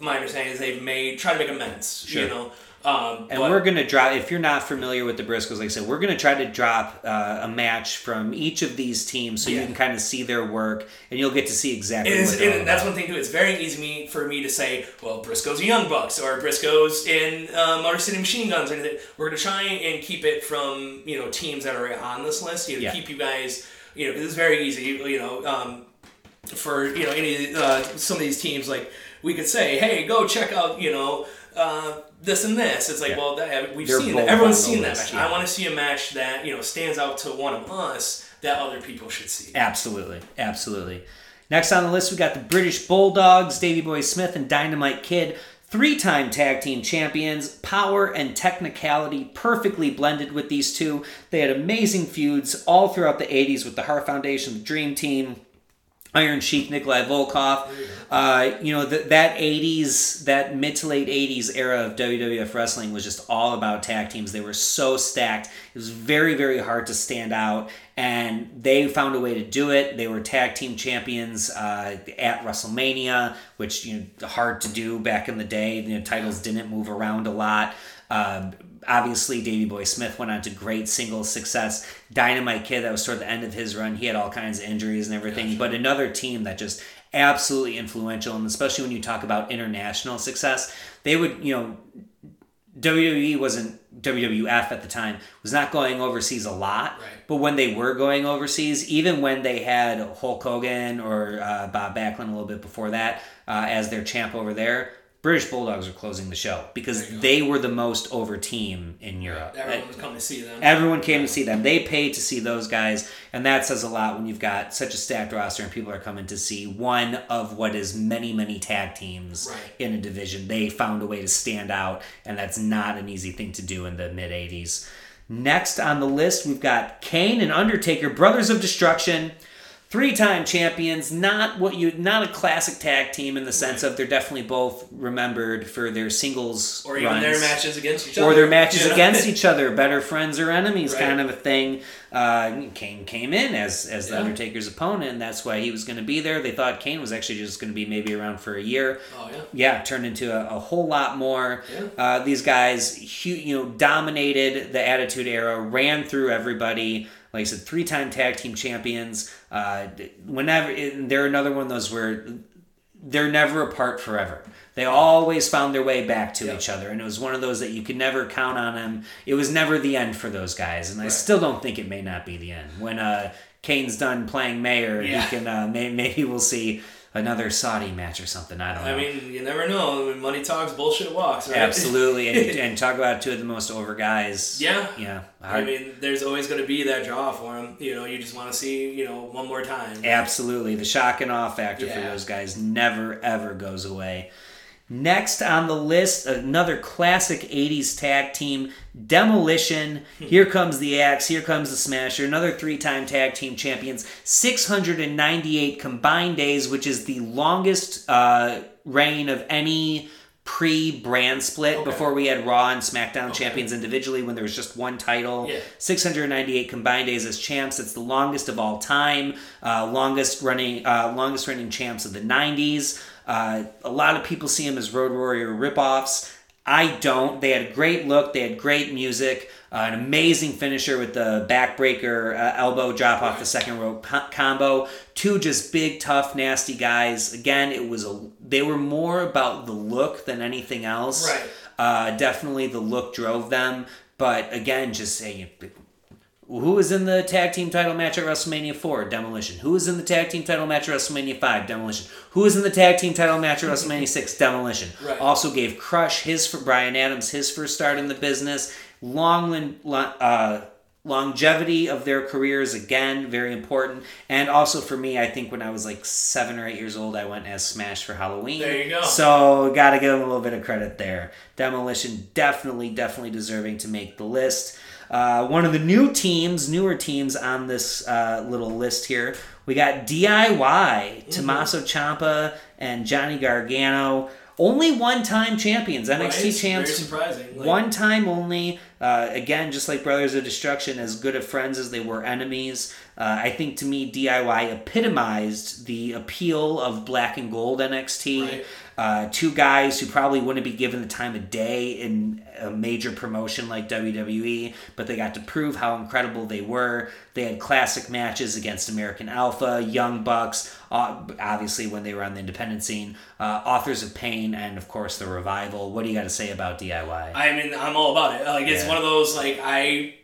My understanding is they've made try to make amends. Sure. You know, um, And but- we're gonna drop. If you're not familiar with the Briscoes, like I said, we're gonna try to drop uh, a match from each of these teams, so you can kind of see their work, and you'll get to see exactly. It is, what and that's one thing too. It's very easy me, for me to say, well, Briscoe's Young Bucks or Briscoe's in uh, Motor City Machine Guns or anything. We're gonna try and keep it from you know teams that are on this list. You know, Yeah. keep you guys. You know, it's very easy. You, you know, um, for you know any uh, some of these teams, like we could say, hey, go check out you know. Uh, this and this. It's like, Yeah. well, that, we've They're seen that. Everyone's seen that match. yeah. I want to see a match that you know stands out to one of us that other people should see. Absolutely, absolutely. Next on the list, we got the British Bulldogs, Davy Boy Smith and Dynamite Kid, three-time tag team champions. Power and technicality perfectly blended with these two. They had amazing feuds all throughout the '80s with the Heart Foundation, the Dream Team. Iron Sheik, Nikolai Volkov. Uh, you know, th- that 80s, that mid to late 80s era of WWF wrestling was just all about tag teams. They were so stacked. It was very, very hard to stand out. And they found a way to do it. They were tag team champions uh, at WrestleMania, which, you know, hard to do back in the day. You know, titles didn't move around a lot. Um, obviously, Davy Boy Smith went on to great singles success. Dynamite Kid, that was toward the end of his run. He had all kinds of injuries and everything. But another team that just absolutely influential, and especially when you talk about international success, they would, you know, WWE wasn't WWF at the time was not going overseas a lot, Right. but when they were going overseas, even when they had Hulk Hogan or uh, Bob Backlund a little bit before that uh, as their champ over there, British Bulldogs were closing the show because they were the most over team in Europe. Everyone was coming to see them. Everyone came to see them. They paid to see those guys, and that says a lot when you've got such a stacked roster and people are coming to see one of what is many, many tag teams Right. in a division. They found a way to stand out, and that's not an easy thing to do in the mid 80s. Next on the list, we've got Kane and Undertaker, Brothers of Destruction. Three-time champions, not what you, not a classic tag team in the sense of they're definitely both remembered for their singles or even runs their matches against each other. or their matches you know? against each other, better friends or enemies, Right. kind of a thing. Uh, Kane came in as as the Yeah. Undertaker's opponent, and that's why he was going to be there. They thought Kane was actually just going to be maybe around for a year. Oh yeah. Yeah, turned into a, a whole lot more. Yeah. Uh, these guys, you know, dominated the Attitude Era, ran through everybody. Like I said, three-time tag team champions. Uh, whenever and they're another one of those where they're never apart forever. They always found their way back to Yeah. each other, and it was one of those that you could never count on them. It was never the end for those guys, and I still don't think it may not be the end. When uh, Kane's done playing mayor, Yeah. he can uh, may, maybe we'll see another Saudi match or something. I don't know. I mean, you never know. Money talks, bullshit walks. Right? Absolutely, and, and talk about two of the most over guys. Yeah. yeah. I mean, there's always going to be that draw for them. You know, you just want to see, you know, one more time. Absolutely, the shock and awe factor for those guys never ever goes away. Next on the list, another classic 80s tag team, Demolition. Here comes the Axe, here comes the Smasher, another three time tag team champions. 698 combined days, which is the longest uh, reign of any pre brand split Okay. before we had Raw and SmackDown champions individually when there was just one title. Yeah. 698 combined days as champs. It's the longest of all time. Uh, longest running, uh, longest running champs of the 90s. Uh, a lot of people see them as Road Warrior ripoffs. I don't. They had a great look. They had great music. Uh, an amazing finisher with the backbreaker uh, elbow drop off the second rope co- combo. Two just big, tough, nasty guys. Again, it was a. They were more about the look than anything else. Right. Uh, definitely the look drove them. But again, just saying, who was in the tag team title match at WrestleMania 4? Demolition. Who was in the tag team title match at WrestleMania 5? Demolition. Who was in the tag team title match at WrestleMania 6? Demolition. Right. Also gave Crush his for Brian Adams his first start in the business. Long uh, longevity of their careers again very important. And also for me, I think when I was like seven or eight years old, I went as Smash for Halloween. There you go. So got to give them a little bit of credit there. Demolition definitely, definitely deserving to make the list. Uh, one of the new teams, newer teams on this uh, little list here, we got DIY, Mm-hmm. Tommaso Ciampa and Johnny Gargano. Only one-time champions, NXT Right? champs. Very surprising. Like, One time only. Uh, again, just like Brothers of Destruction, as good of friends as they were enemies. Uh, I think to me, DIY epitomized the appeal of black and gold NXT. Right. Uh, two guys who probably wouldn't be given the time of day in a major promotion like WWE, but they got to prove how incredible they were. They had classic matches against American Alpha, Young Bucks, uh, obviously when they were on the independent scene, uh, Authors of Pain, and of course the Revival. What do you got to say about DIY? I mean, I'm all about it. Like, it's Yeah. one of those like I.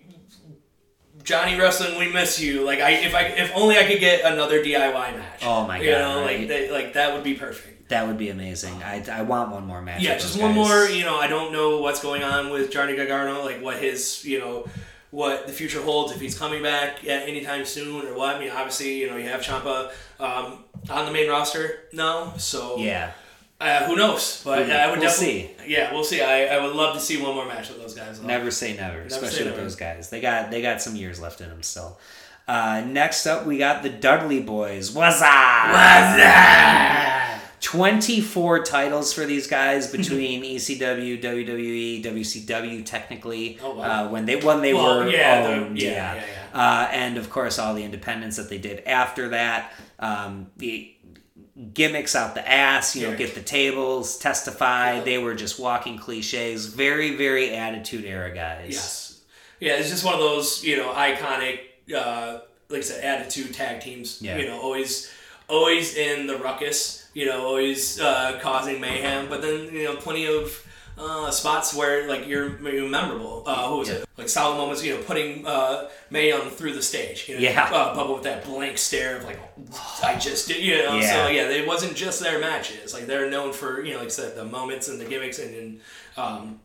Johnny Wrestling, we miss you. Like I, if I, if only I could get another DIY match. Oh my god! You know, right? like they, like that would be perfect. That would be amazing. I, I want one more match. Yeah, just one guys. more. You know, I don't know what's going on with Johnny Gargano, like what his, you know, what the future holds if he's coming back at anytime soon or what. I mean, obviously, you know, you have Ciampa um, on the main roster now, so Yeah. Uh, who knows? But Yeah, I would we'll definitely, yeah, we'll see. I, I would love to see one more match with those guys. Never say never, especially say with never. those guys. They got they got some years left in them still. Uh, next up, we got the Dudley Boyz. What's up? What's 24 titles for these guys between ECW, WWE, WCW, technically. Oh, wow. uh, when they when they Well, were yeah, the- owned, yeah, yeah, yeah, Uh, and of course all the independents that they did after that. Um, the gimmicks out the ass, you know, get the tables, testify. They were just walking cliches. Very, very attitude era guys. Yes. Yeah, it's just one of those, you know, iconic, uh, like I said, attitude tag teams. Yeah. You know, always, always in the ruckus. You know, always uh, causing mayhem. But then, you know, plenty of uh, spots where like you're, you're memorable. Uh, who was Yeah. it? Like solid moments. You know, putting uh, Mae Young through the stage. You know, Yeah. Uh, Bubba with that blank stare of like, I just did. You know. Yeah. So yeah, it wasn't just their matches. Like they're known for you know, like I said, the moments and the gimmicks and. and um,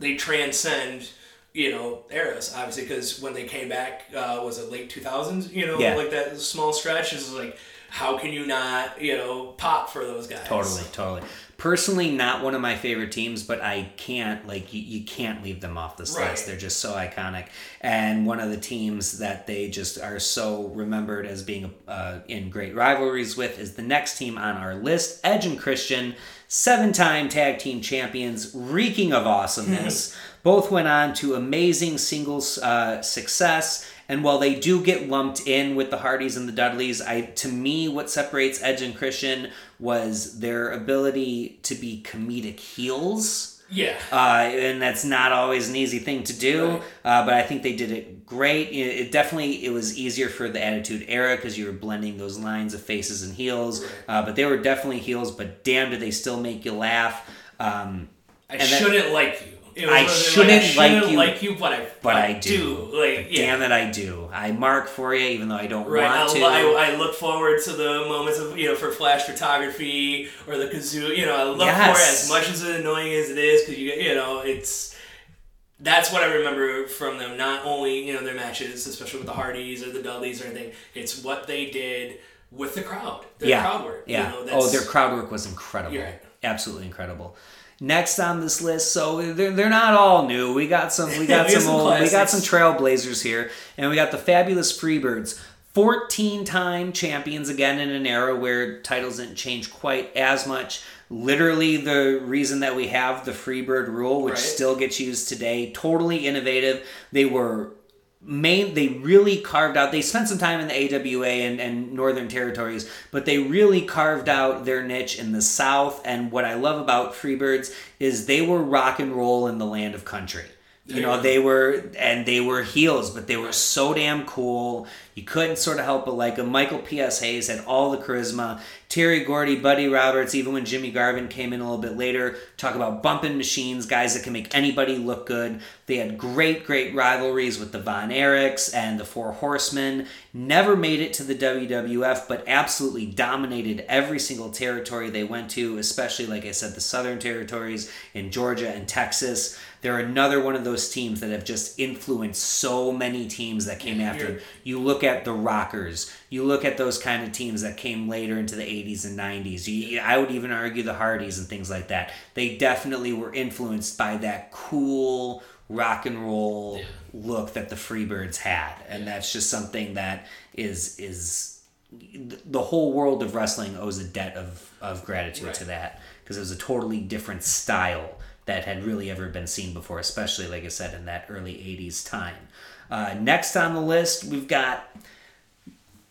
they transcend you know eras obviously because when they came back uh, was it late 2000s you know Yeah. like that small stretch is like how can you not you know pop for those guys Totally, totally. Personally, not one of my favorite teams, but I can't like you, you can't leave them off this Right. list. They're just so iconic, and one of the teams that they just are so remembered as being uh, in great rivalries with is the next team on our list, Edge and Christian, seven-time tag team champions, reeking of awesomeness. Both went on to amazing singles uh, success. And while they do get lumped in with the Hardys and the Dudleys, I to me what separates Edge and Christian was their ability to be comedic heels. yeah Uh, and that's not always an easy thing to do, Right. uh, but I think they did it great. It, it definitely it was easier for the Attitude Era because you were blending those lines of faces and heels. Right. Uh, but they were definitely heels. But damn, did they still make you laugh? Um, i shouldn't like you was I one of the, shouldn't like, I shouldn't like you, like you, but I, but I do. Like, yeah. Damn it, I do. I mark for you, even though I don't Right, want to. I, I, look forward to the moments of you know for flash photography or the kazoo. You know, I look Yes. for it as much as annoying as it is because you you know it's that's what I remember from them. Not only you know their matches, especially with the Hardys or the Dudleys or anything. It's what they did with the crowd. Their yeah, crowd work. yeah. You know, oh, their crowd work was incredible. Right. Absolutely incredible. Next on this list, so they're, they're not all new. We got some we got We some some old we got some trailblazers here, and we got the fabulous Freebirds. 14 time champions again in an era where titles didn't change quite as much. Literally, the reason that we have the Freebird rule, which Right. still gets used today, totally innovative. They were main they really carved out they spent some time in the AWA and, and northern territories but they really carved out their niche in the south and what I love about Freebirds is they were rock and roll in the land of country you know they were and they were heels but they were so damn cool. You couldn't sort of help but like them Michael P.S. Hayes had all the charisma. Terry Gordy Buddy Roberts even when Jimmy Garvin came in a little bit later. Talk about bumping machines guys that can make anybody look good. They had great great rivalries with the Von Erichs and the Four Horsemen. Never made it to the WWF but absolutely dominated every single territory they went to especially like I said the southern territories in Georgia and Texas they're another one of those teams that have just influenced so many teams that came after. You look at the Rockers. You look at those kind of teams that came later into the 80s and 90s. You, I would even argue the Hardys and things like that. They definitely were influenced by that cool rock and roll look that the Freebirds had, and that's just something that is is the whole world of wrestling owes a debt of, of gratitude Right. to that because it was a totally different style that had really ever been seen before, especially, like I said, in that early 80s time. Uh, next on the list, we've got.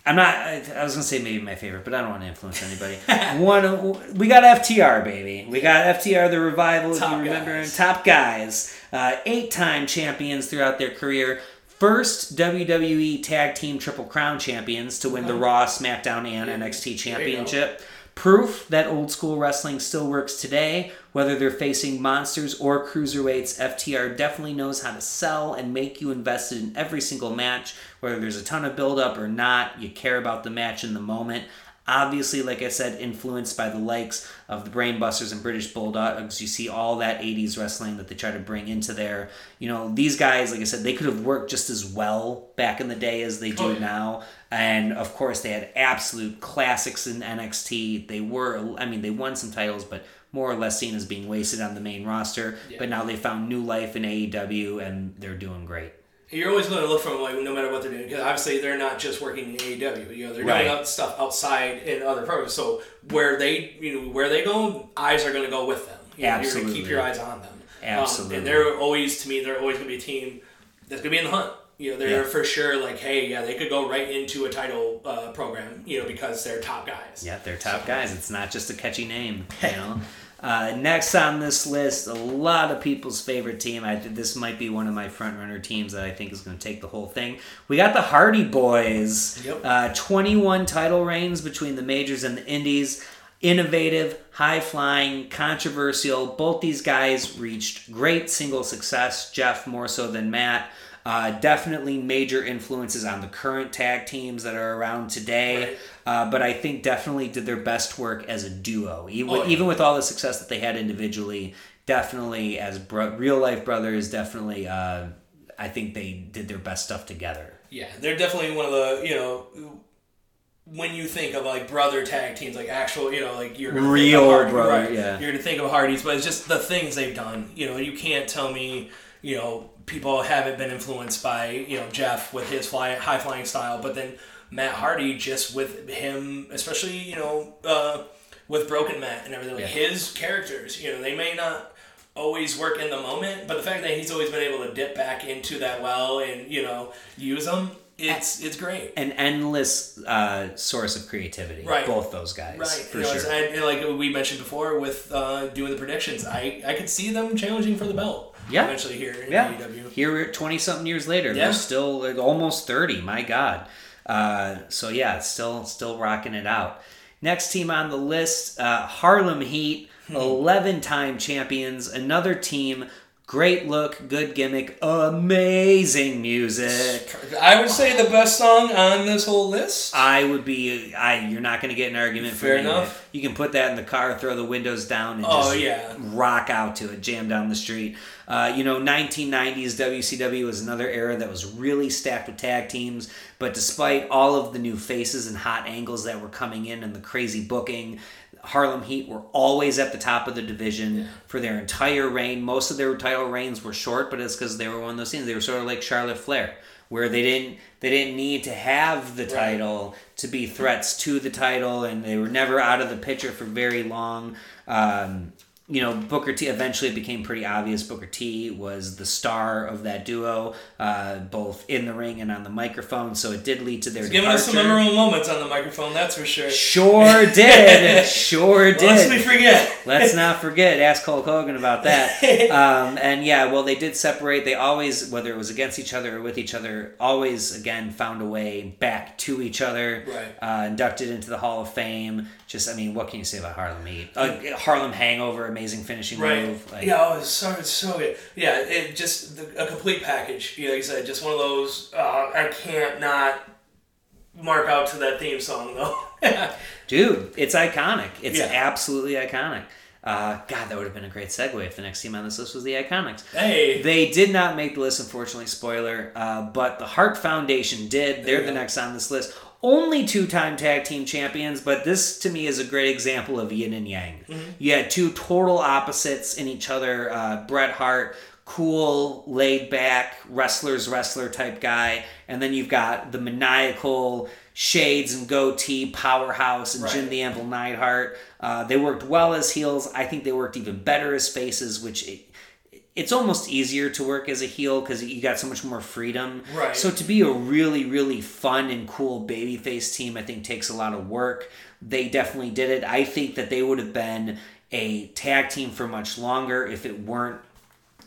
I'm not. I, I was gonna say maybe my favorite, but I don't want to influence anybody. One, we got FTR, baby. We got FTR, the revival. if Top you remember, guys. top guys, uh, eight-time champions throughout their career. First WWE Tag Team Triple Crown champions to win the Raw, SmackDown, and NXT championship. Proof that old school wrestling still works today. Whether they're facing monsters or cruiserweights, FTR definitely knows how to sell and make you invested in every single match. Whether there's a ton of build up or not, you care about the match in the moment. Obviously, like I said, influenced by the likes of the Brainbusters and British Bulldogs. You see all that 80s wrestling that they try to bring into there. You know, these guys, like I said, they could have worked just as well back in the day as they do Oh, yeah. now. And of course, they had absolute classics in NXT. They were, I mean, they won some titles, but more or less seen as being wasted on the main roster. Yeah. But now they found new life in AEW and they're doing great. You're always going to look for them, like no matter what they're doing, because obviously they're not just working in AEW. You know, they're Right. doing stuff outside in other programs. So where they, you know, where they go, eyes are going to go with them. You know, You're going to Absolutely. keep your eyes on them. Um, Absolutely. and they're always, to me, they're always going to be a team that's going to be in the hunt. You know, they're Yeah. for sure like, hey, yeah, they could go right into a title uh, program. You know, because they're top guys. Yeah, they're top guys. It's not just a catchy name, you know. Uh, next on this list, a lot of people's favorite team. I think this might be one of my front runner teams that I think is going to take the whole thing. We got the Hardy Boyz. Yep. Uh, 21 title reigns between the majors and the indies. Innovative, high flying, controversial. Both these guys reached great single success. Jeff more so than Matt. Uh, definitely major influences on the current tag teams that are around today. Right. Uh, but I think definitely did their best work as a duo. Even, Oh, yeah. even with all the success that they had individually, definitely as bro- real life brothers, definitely, uh, I think they did their best stuff together. Yeah, they're definitely one of the you know when you think of like brother tag teams, like actual you know like you're Real Hardy, brother, right, yeah. You're gonna think of Hardys, but it's just the things they've done. You know, you can't tell me you know people haven't been influenced by you know Jeff with his fly high flying style, but then Matt Hardy just with him, especially you know uh, with Broken Matt and everything, like Yeah. his characters. You know, they may not always work in the moment, but the fact that he's always been able to dip back into that well and you know use them, it's it's great. An endless uh, source of creativity. Right. Both those guys. Right, For you know, sure. and like we mentioned before with uh, doing the predictions, I, I could see them challenging for the belt. Yeah. eventually here in Yeah. AEW. Here we're 20 something years later. Yeah. They're still like, almost 30. My God. Uh, so yeah, still still rocking it out. Next team on the list, uh, Harlem Heat, Hmm. 11 time champions. Another team Great look, good gimmick, amazing music. I would say the best song on this whole list. I would be. I. You're not going to get an argument for Fair me. enough. You can put that in the car, throw the windows down, and Oh, just yeah. rock out to it, jam down the street. Uh, you know, 1990s WCW was another era that was really stacked with tag teams. But despite all of the new faces and hot angles that were coming in and the crazy booking, Harlem Heat were always at the top of the division for their entire reign. Most of their title reigns were short, but it's because they were one of those teams. They were sort of like Charlotte Flair, where they didn't they didn't need to have the title to be threats to the title, and they were never out of the picture for very long. Um, you know, Booker T. Eventually, it became pretty obvious. Booker T. was the star of that duo, uh, both in the ring and on the microphone. So it did lead to their Giving us some memorable moments on the microphone, that's for sure. Sure did. Sure did. Lest we forget. Let's not forget. Ask Hulk Hogan about that. Um, and yeah, well, they did separate. They always, whether it was against each other or with each other, always again found a way back to each other. Right. Uh, inducted into the Hall of Fame. Just, I mean, what can you say about Harlem Heat? Uh, Harlem Hangover, amazing finishing Right. move. Like, yeah, oh, it's so it's so good. Yeah, it just the, a complete package. You know, like you said, just one of those. Uh, I can't not mark out to that theme song though. Dude, it's iconic. It's Yeah. absolutely iconic. Uh, God, that would have been a great segue if the next team on this list was the Iconics. hey, They did not make the list, unfortunately. Spoiler. Uh, but the Hart Foundation did. They're the next on this list. Only two-time tag team champions, but this to me is a great example of yin and yang. You had two total opposites in each other. Uh, Bret Hart, cool, laid back, wrestler's wrestler type guy, and then you've got the maniacal shades and goatee powerhouse and Jim the Anvil Neidhart. Uh, they worked well as heels. I think they worked even better as faces, which it, it's almost easier to work as a heel because you got so much more freedom. Right. So to be a really, really fun and cool babyface team, I think takes a lot of work. They definitely did it. I think that they would have been a tag team for much longer if it weren't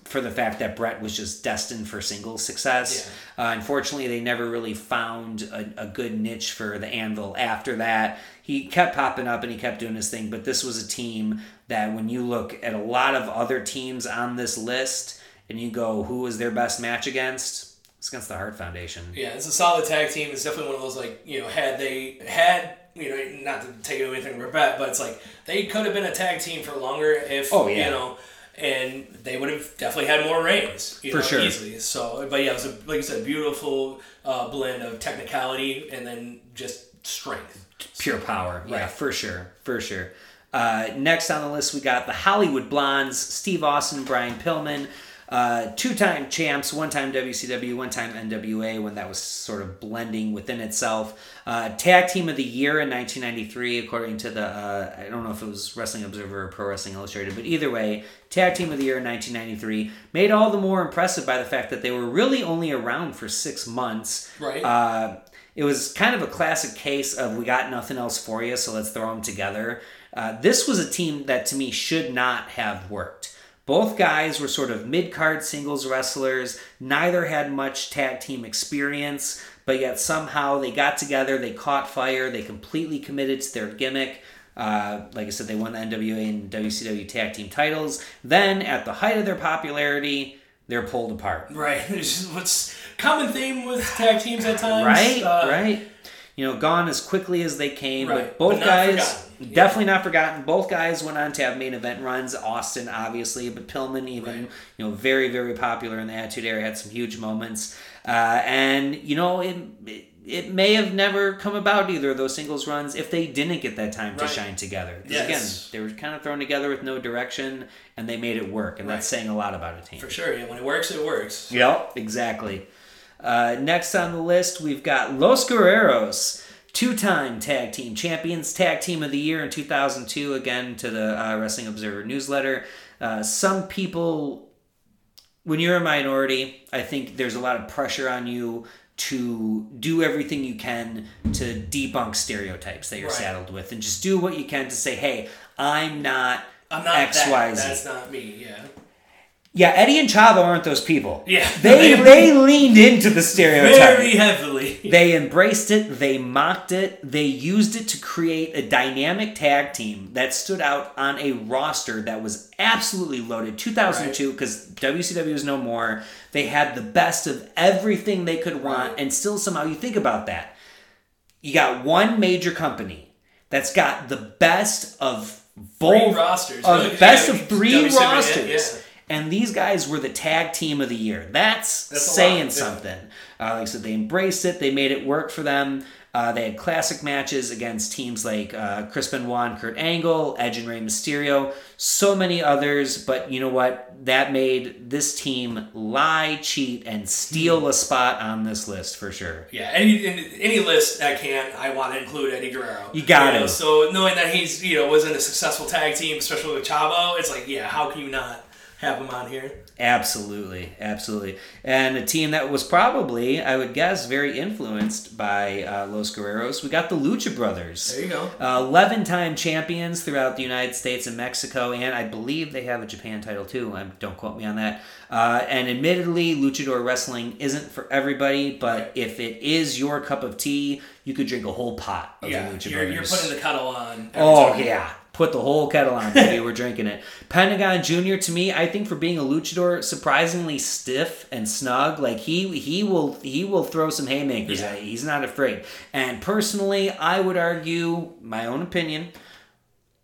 for the fact that Bret was just destined for singles success. Uh, unfortunately, they never really found a, a good niche for the Anvil after that. He kept popping up and he kept doing his thing, but this was a team that when you look at a lot of other teams on this list and you go, who was their best match against? It's against the Hart Foundation. yeah, it's a solid tag team. It's definitely one of those like you know had they had. You know, not to take away anything from Bret, but it's like they could have been a tag team for longer if Oh, yeah. you know, and they would have definitely had more reigns. You For know, sure. easily. So, but yeah, it was a, like you said, beautiful uh, blend of technicality and then just strength. Pure power. Yeah, Right. for sure. For sure. Uh, next on the list, we got the Hollywood Blondes, Steve Austin, Brian Pillman, uh, two time champs, one time WCW, one time NWA, when that was sort of blending within itself. Uh, tag Team of the Year in 1993, according to the, uh, I don't know if it was Wrestling Observer or Pro Wrestling Illustrated, but either way, Tag Team of the Year in 1993, made all the more impressive by the fact that they were really only around for six months. Right. Uh, it was kind of a classic case of we got nothing else for you, so let's throw them together. Uh, this was a team that to me should not have worked. Both guys were sort of mid card singles wrestlers. Neither had much tag team experience, but yet somehow they got together, they caught fire, they completely committed to their gimmick. Uh, like I said, they won the NWA and WCW tag team titles. Then, at the height of their popularity, they're pulled apart. Right. What's common theme with tag teams at times. Right, Uh, right. You know, gone as quickly as they came, but both but guys forgotten. Yeah. definitely not forgotten. Both guys went on to have main event runs. Austin, obviously, but Pillman even, Right. you know, very very popular in the Attitude Era, had some huge moments. Uh, and you know, it, it it may have never come about either of those singles runs if they didn't get that time to shine together. Yes. Again, they were kind of thrown together with no direction, and they made it work, and that's saying a lot about a team. For sure. Yeah, when it works, it works. Yep, exactly. Uh, next on the list, we've got Los Guerreros, two time tag team champions, tag team of the year in 2002, again to the uh, Wrestling Observer newsletter. Uh, some people, when you're a minority, I think there's a lot of pressure on you to do everything you can to debunk stereotypes that you're Right. saddled with and just do what you can to say, hey, I'm not I'm not X, that. Y, Z." That's not me. Yeah. Yeah, Eddie and Chavo aren't those people. Yeah. They They- they leaned into the stereotype. Very heavily. They embraced it, they mocked it, they used it to create a dynamic tag team that stood out on a roster that was absolutely loaded. 2002, because WCW is no more. They had the best of everything they could want, Right. and still somehow you think about that. You got one major company that's got the best of both rosters. of Really, best yeah, of three WCW, rosters. yeah. And these guys were the tag team of the year. That's, That's saying something. Uh, like I said, they embraced it. They made it work for them. Uh, they had classic matches against teams like uh, Chris Benoit Kurt Angle, Edge and Rey Mysterio, so many others. But you know what? That made this team lie, cheat, and steal a spot on this list for sure. Yeah, any any list I can, I want to include Eddie Guerrero. You got know. So knowing that he's you know was in a successful tag team, especially with Chavo, it's like yeah, how can you not have them on here? Absolutely, absolutely. And a team that was probably, I would guess, very influenced by uh, Los Guerreros. We got the Lucha Brothers. There you go. Uh, 11 time champions throughout the United States and Mexico, and I believe they have a Japan title too. Um, don't quote me on that. Uh, and admittedly, luchador wrestling isn't for everybody, but if it is your cup of tea, you could drink a whole pot of Yeah, the Lucha you're, you're putting the kettle on. Oh yeah, put the whole kettle on, baby. We're drinking it. Pentagon Junior to me, I think for being a luchador, surprisingly stiff and snug. Like he he will he will throw some haymakers Yeah. at you. He's not afraid. And personally, I would argue my own opinion.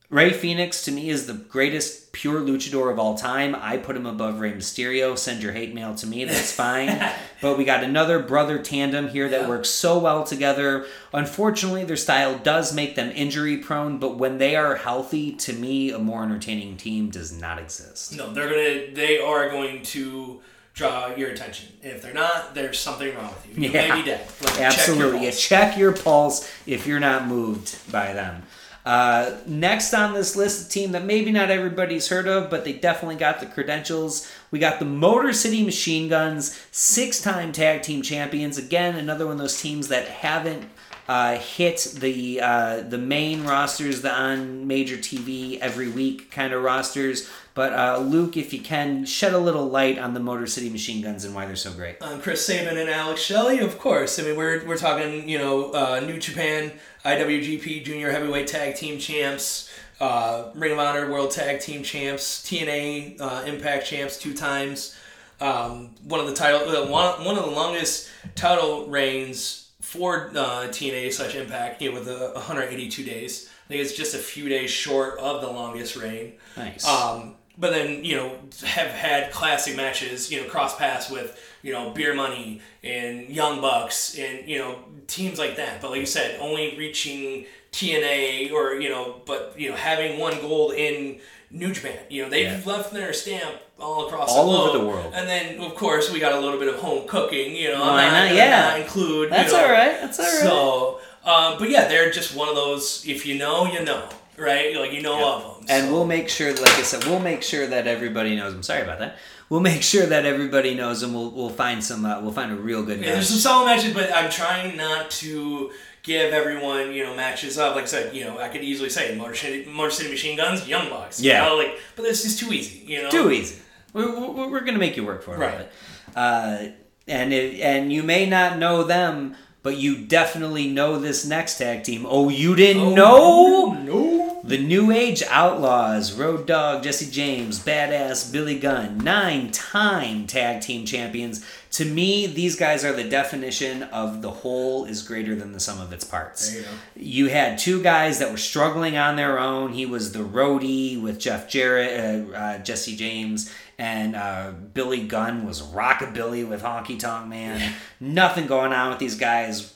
Rey Fénix to me is the greatest pure luchador of all time. I put him above Rey Mysterio. Send your hate mail to me, that's fine. but we got another brother tandem here that Yeah. works so well together. Unfortunately, their style does make them injury prone, but when they are healthy, to me, a more entertaining team does not exist. No, they're gonna. They are going to draw your attention. If they're not, there's something wrong with you. You Yeah. may be dead. Like, check your Absolutely. You check your pulse if you're not moved by them. Uh, next on this list, a team that maybe not everybody's heard of, but they definitely got the credentials. We got the Motor City Machine Guns, six time tag team champions. Again, another one of those teams that haven't uh, hit the uh, the main rosters, the on major TV every week kind of rosters. But uh, Luke, if you can, shed a little light on the Motor City Machine Guns and why they're so great. Um, Chris Sabin and Alex Shelley, of course. I mean, we're, we're talking, you know, uh, New Japan, IWGP Junior Heavyweight Tag Team Champs, uh, Ring of Honor World Tag Team Champs, TNA uh, Impact Champs two times. Um, one of the title, uh, one, one of the longest title reigns for uh, TNA slash Impact, you know, with uh, 182 days. I think it's just a few days short of the longest reign. Nice. Um, but then you know have had classic matches, you know, cross paths with you know Beer Money and Young Bucks and you know teams like that. But like you said, only reaching TNA or you know, but you know having one gold in New Japan. You know they've Yeah. left their stamp all across All the over the world. And then of course we got a little bit of home cooking. You know, Why not? Yeah. not include. That's you know, all right. That's all right. So, um, but yeah, they're just one of those. If you know, you know, right? Like you know of them. And so. we'll make sure, like I said, we'll make sure that everybody knows. I'm sorry about that. We'll make sure that everybody knows, and we'll we'll find some. Uh, we'll find a real good Yeah, match. there's some solid matches, but I'm trying not to give everyone, you know, matches up. Like I said, you know, I could easily say Motor City, Motor City Machine Guns, Young Bucks. you Yeah. know, like, but it's just too easy, you know. Too easy. We're, we're, we're gonna make you work for it. Right. Uh, and it, and you may not know them, but you definitely know this next tag team. Oh, you didn't know? No. The New Age Outlaws, Road Dogg, Jesse James, Badass Billy Gunn, nine time tag team champions. To me, these guys are the definition of the whole is greater than the sum of its parts. You. You had two guys that were struggling on their own. He was the roadie with Jeff Jarrett, uh, uh, Jesse James, and uh, Billy Gunn was rockabilly with Honky Tonk Man. Nothing going on with these guys.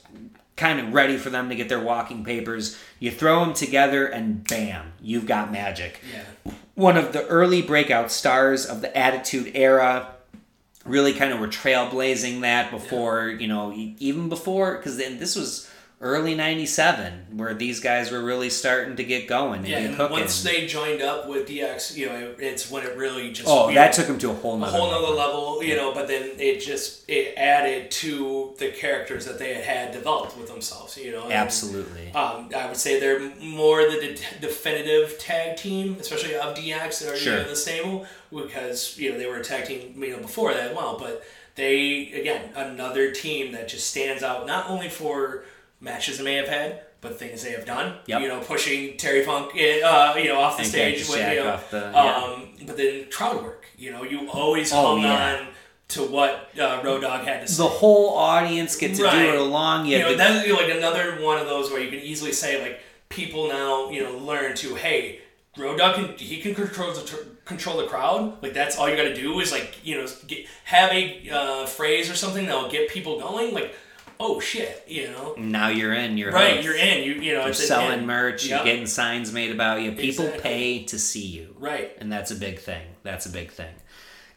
Kind of ready for them to get their walking papers. You throw them together, and bam, you've got magic. Yeah. One of the early breakout stars of the Attitude Era really kind of were trailblazing that before, you know, even before, because then this was early 97 where these guys were really starting to get going and Yeah, get and once they joined up with DX, you know, it, it's when it really just oh, you that know, took them to a whole a nother whole nother level. you know. But then it just it added to the characters that they had had developed with themselves, you know. and, Absolutely. Um, I would say they're more the de- definitive tag team, especially of DX that are Sure. in the stable, because you know they were a tag team, you know, before that well. But they again another team that just stands out not only for matches they may have had, but things they have done. Yep. You know, pushing Terry Funk, uh, you know, off the And stage with you know, the- yeah. um, but then crowd work. You know, you always Oh, hung yeah. on to what uh, Road Dogg had to say. the whole audience gets to Right. do it along. You you know, the- that's like another one of those where you can easily say like people now you know learn to hey, Road Dogg can he can control the control the crowd. Like that's all you got to do is like you know get, have a uh, phrase or something that'll get people going. Like oh shit, you know. now you're in. You're Right, hooked. you're in. You you know You're selling in. merch. Yep. You're getting signs made about you. People Exactly. pay to see you. Right. And that's a big thing. That's a big thing.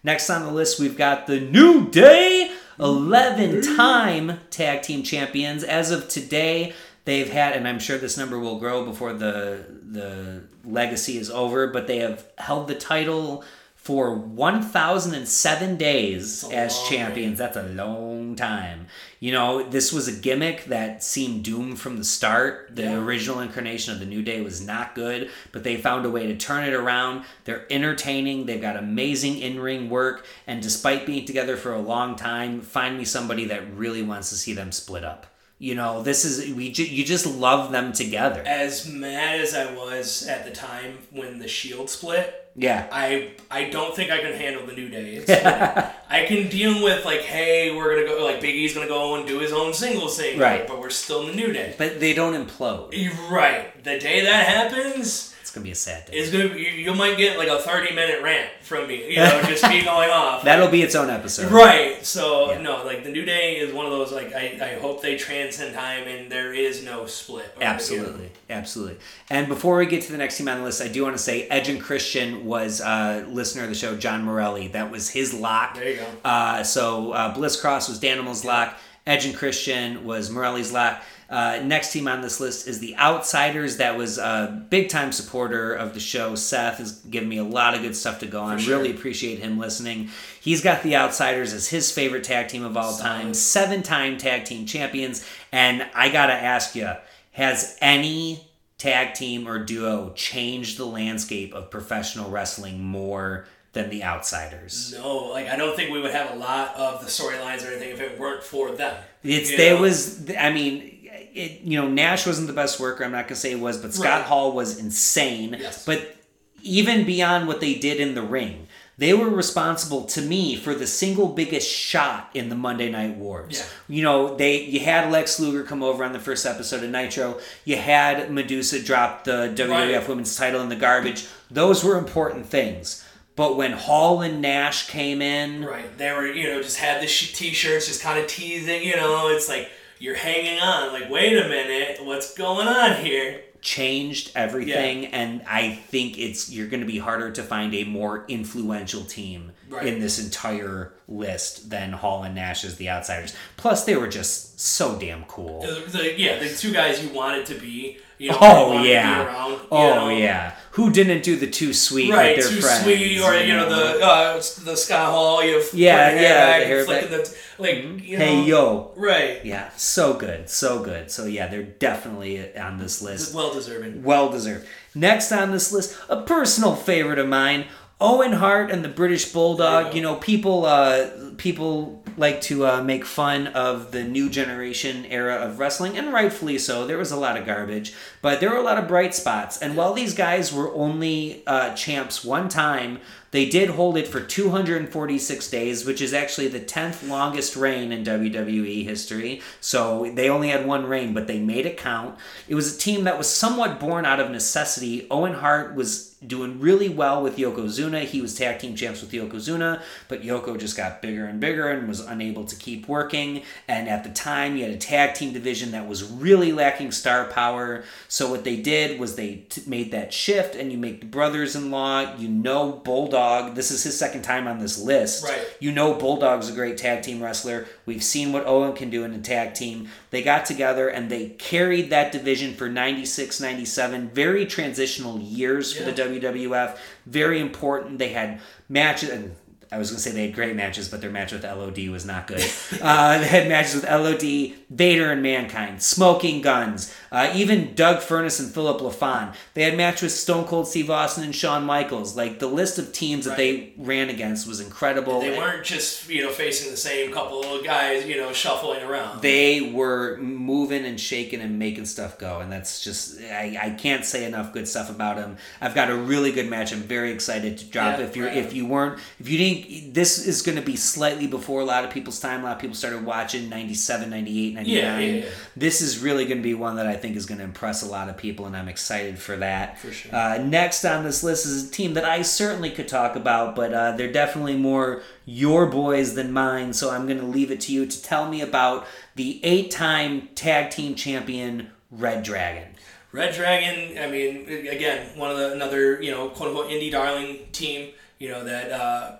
Next on the list, we've got the New Day, 11 time tag team champions. As of today, they've had, and I'm sure this number will grow before the, the legacy is over, but they have held the title for 1,007 days as champions. That's a long time. You know, this was a gimmick that seemed doomed from the start. The Yeah. original incarnation of the New Day was not good, but they found a way to turn it around. They're entertaining. They've got amazing in ring work. And despite being together for a long time, find me somebody that really wants to see them split up. You know, this is, we ju- you just love them together. As mad as I was at the time when the Shield split, Yeah. I I don't think I can handle the new day. It's, I can deal with like, hey, we're gonna go like Big E's gonna go and do his own single thing, Right. But we're still in the new day. But they don't implode. Right. The day that happens It's going to be a sad day. is gonna be, you, might get like a thirty minute rant from me. You know, just me going off. That'll be its own episode. Right. So Yeah. no, like the new day is one of those like I, I hope they transcend time and there is no split. or, you know. Absolutely, absolutely. And before we get to the next team on the list, I do want to say Edge and Christian was a listener of the show, John Morelli. That was his lock. There you go. Uh, so uh, Bliss Cross was Danimal's lock. Edge and Christian was Morelli's lock. Uh, next team on this list is the Outsiders. That was a big time supporter of the show. Seth has given me a lot of good stuff to go on. sure. Really appreciate him listening. He's got the Outsiders as his favorite tag team of all time. Seven time tag team champions. And I got to ask you, has any tag team or duo changed the landscape of professional wrestling more than the Outsiders? No, like I don't think we would have a lot of the storylines or anything if it weren't for them. It's there know? was I mean it you know Nash wasn't the best worker I'm not gonna say it was but Scott Right. Hall was insane Yes. but even beyond what they did in the ring they were responsible to me for the single biggest shot in the Monday Night Wars. Yeah. You know, they you had Lex Luger come over on the first episode of Nitro. You had Medusa drop the WWF Right. Women's title in the garbage. Those were important things. But when Hall and Nash came in, Right. They were, you know, just had the sh- t-shirts, just kind of teasing. You know, it's like you're hanging on. Like, wait a minute, what's going on here? Changed everything and i think it's you're going to be harder to find a more influential team Right. in this entire list than hall and nash as the outsiders plus they were just so damn cool The, the- yeah, the two guys you wanted to be. You know, oh wanted to be yeah. around, oh know. yeah. Who didn't do the too sweet Right, with their too friends sweet, or you know the uh, the Scott Hall, you Yeah, yeah, the hair back. the like, you know, hey yo. Right, yeah so good so good. So yeah they're definitely on this list. Well deserving. Well deserved. Next on this list, a personal favorite of mine, Owen Hart and the British Bulldog. you. You know, people uh, people like to uh, make fun of the new generation era of wrestling, and rightfully so. There was a lot of garbage, but there were a lot of bright spots. And while these guys were only uh, champs one time, they did hold it for 246 days, which is actually the 10th longest reign in WWE history. So they only had one reign, but they made it count. It was a team that was somewhat born out of necessity. Owen Hart was doing really well with Yokozuna. He was tag team champs with Yokozuna, but Yoko just got bigger and bigger and was unable to keep working. And at the time, you had a tag team division that was really lacking star power. So what they did was they t- made that shift, and you make the brothers-in-law. You know, Bulldog Bulldog, this is his second time on this list. Right. You know Bulldog's a great tag team wrestler. We've seen what Owen can do in a tag team. They got together and they carried that division for 96, 97. Very transitional years for the WWF. Very important. They had matches. And I was going to say they had great matches, but their match with LOD was not good. uh, they had matches with LOD, Vader and Mankind, Smoking Gunns, uh, even Doug Furnas and Philip LaFon. They had match with Stone Cold Steve Austin and Shawn Michaels. Like the list of teams that they ran against was incredible. They weren't just you know facing the same couple of guys you know shuffling around. they were moving and shaking and making stuff go and that's just I, I can't say enough good stuff about them i've got a really good match i'm very excited to drop Yeah, if you're right. if you weren't if you didn't this is going to be slightly before a lot of people's time a lot of people started watching 97 98 99 Yeah, yeah, yeah. this is really going to be one that i think is going to impress a lot of people and i'm excited for that For sure. uh, next on this list is a team that i certainly could talk about but uh, they're definitely more your boys than mine so i'm going to leave it to you to tell me about the eight-time tag team champion red dragon Red Dragon, I mean, again, one of the another you know quote unquote indie darling team, you know that uh,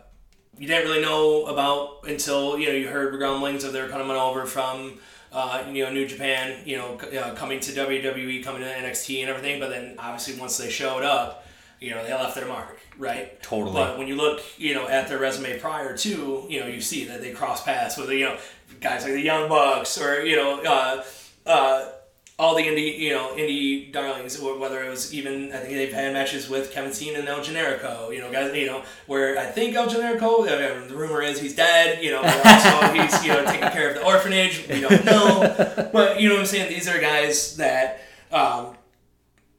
you didn't really know about until you know you heard rumblings of their coming over from. Uh, you know, New Japan, you know, uh, coming to WWE, coming to NXT and everything, but then obviously once they showed up, you know, they left their mark, right? Totally. But when you look, you know, at their resume prior to, you know, you see that they cross paths with, you know, guys like the Young Bucks or, you know, uh, uh, all the indie, you know, indie darlings, whether it was even, I think they've had matches with Kevin Steen and El Generico, you know, guys, you know, where I think El Generico, I mean, the rumor is he's dead, you know, also he's, you know, taking care of the orphanage, we don't know, but you know what I'm saying? These are guys that, um,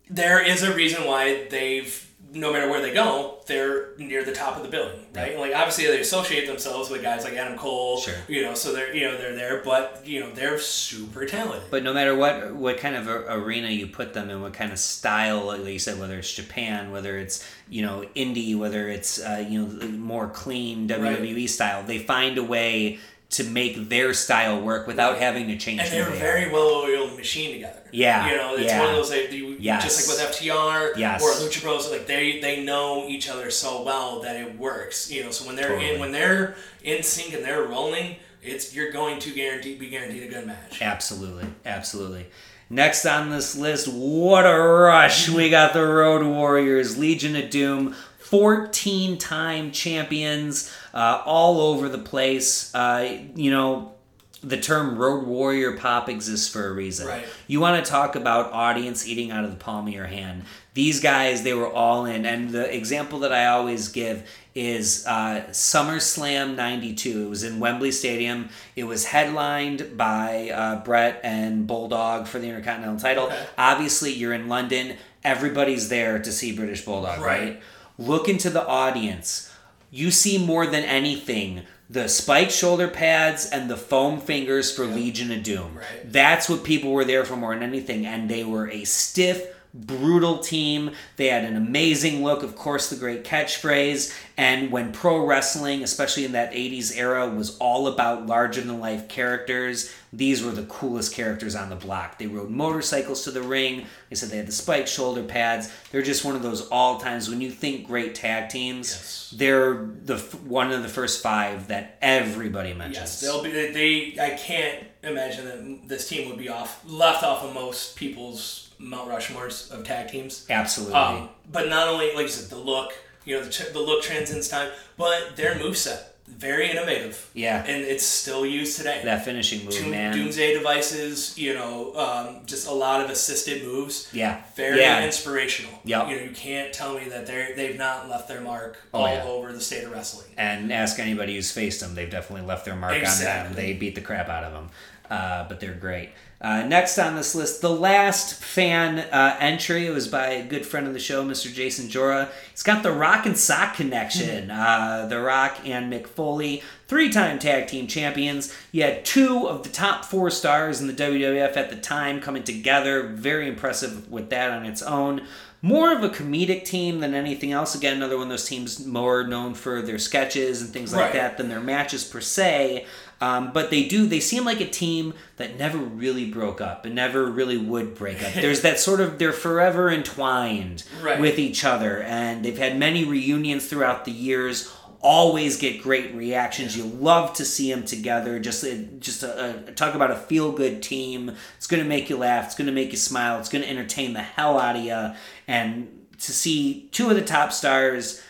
there is a reason why they've no matter where they go, they're near the top of the building, right? Like obviously they associate themselves with guys like Adam Cole, Sure. you know, so they're you know they're there, but you know they're super talented. But no matter what what kind of a, arena you put them in, what kind of style, like you said, whether it's Japan, whether it's you know indie, whether it's uh, you know more clean WWE style, they find a way to make their style work without having to change. and they're a very well-oiled machine together. Yeah, you know, it's yeah. one of those like you, Yes. just like with FTR Yes. or Lucha Bros. Like they they know each other so well that it works. You know, so when they're Totally. in when they're in sync and they're rolling, it's you're going to guarantee be guaranteed a good match. Absolutely, absolutely. Next on this list, what a rush! We got the Road Warriors, Legion of Doom, 14 time champions, uh, all over the place. Uh, you know, the term Road Warrior pop exists for a reason. Right. You want to talk about audience eating out of the palm of your hand. These guys, they were all in. And the example that I always give is uh, SummerSlam 92. It was in Wembley Stadium. It was headlined by uh, Bret and Bulldog for the Intercontinental title. Okay. Obviously, you're in London. Everybody's there to see British Bulldog, right? Right. Look into the audience. You see more than anything the spiked shoulder pads and the foam fingers for Legion of Doom. Right. That's what people were there for more than anything. And they were a stiff, brutal team. They had an amazing look, of course, the great catchphrase. And when pro wrestling, especially in that 80s era, was all about larger than life characters, these were the coolest characters on the block. They rode motorcycles to the ring. They said they had the spiked shoulder pads. They're just one of those all times when you think great tag teams. Yes. They're the one of the first five that everybody mentions. Yes, they'll be. They, they. I can't imagine that this team would be off left off of most people's Mount Rushmores of tag teams. Absolutely. Um, but not only like you said, the look. You know, the, ch- the look transcends time, but their moveset very innovative. Yeah. and it's still used today. that finishing move, Doom, man. Doomsday devices, you know, um, just a lot of assisted moves. Yeah. Very Yeah. inspirational. Yep. You know, you can't tell me that they they've not left their mark Oh, all yeah. over the state of wrestling. And ask anybody who's faced them; they've definitely left their mark on them. They beat the crap out of them, uh, but they're great. Uh, next on this list, the last fan uh, entry was by a good friend of the show, Mr. Jason Jora. He's got the Rock and Sock connection. Uh, the Rock and Mick Foley, three-time tag team champions. You had two of the top four stars in the WWF at the time coming together. Very impressive with that on its own. more of a comedic team than anything else. Again, another one of those teams more known for their sketches and things like Right. that than their matches per se. Um, but they do. They seem like a team that never really broke up and never really would break up. There's that sort of they're forever entwined Right. with each other, and they've had many reunions throughout the years. Always get great reactions. You love to see them together. Just uh, just a, a talk about a feel good team. It's going to make you laugh. It's going to make you smile. It's going to entertain the hell out of you. And to see two of the top stars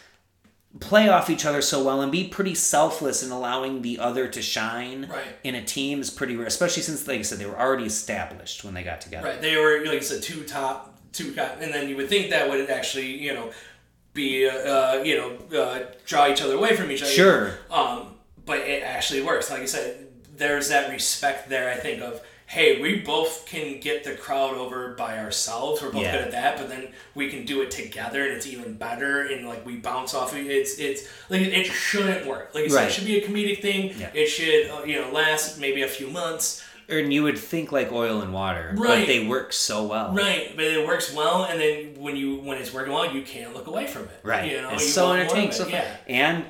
play off each other so well and be pretty selfless in allowing the other to shine Right. in a team is pretty rare, especially since, like I said, they were already established when they got together. Right. They were like I said, two top, two top, and then you would think that would actually, you know, be, uh, uh, you know, uh, draw each other away from each other. Sure. Um, but it actually works. Like I said, there's that respect there. I think of hey, we both can get the crowd over by ourselves. We're both Yeah. good at that, but then we can do it together, and it's even better. And like we bounce off of it. It's it's like it shouldn't work. Like Right. it should be a comedic thing. Yeah. It should uh, you know last maybe a few months. And you would think like oil and water, but Right. they work so well. Right, but it works well, and then when you when it's working well, you can't look away from it. Right. you know, it's you so entertaining. So yeah, And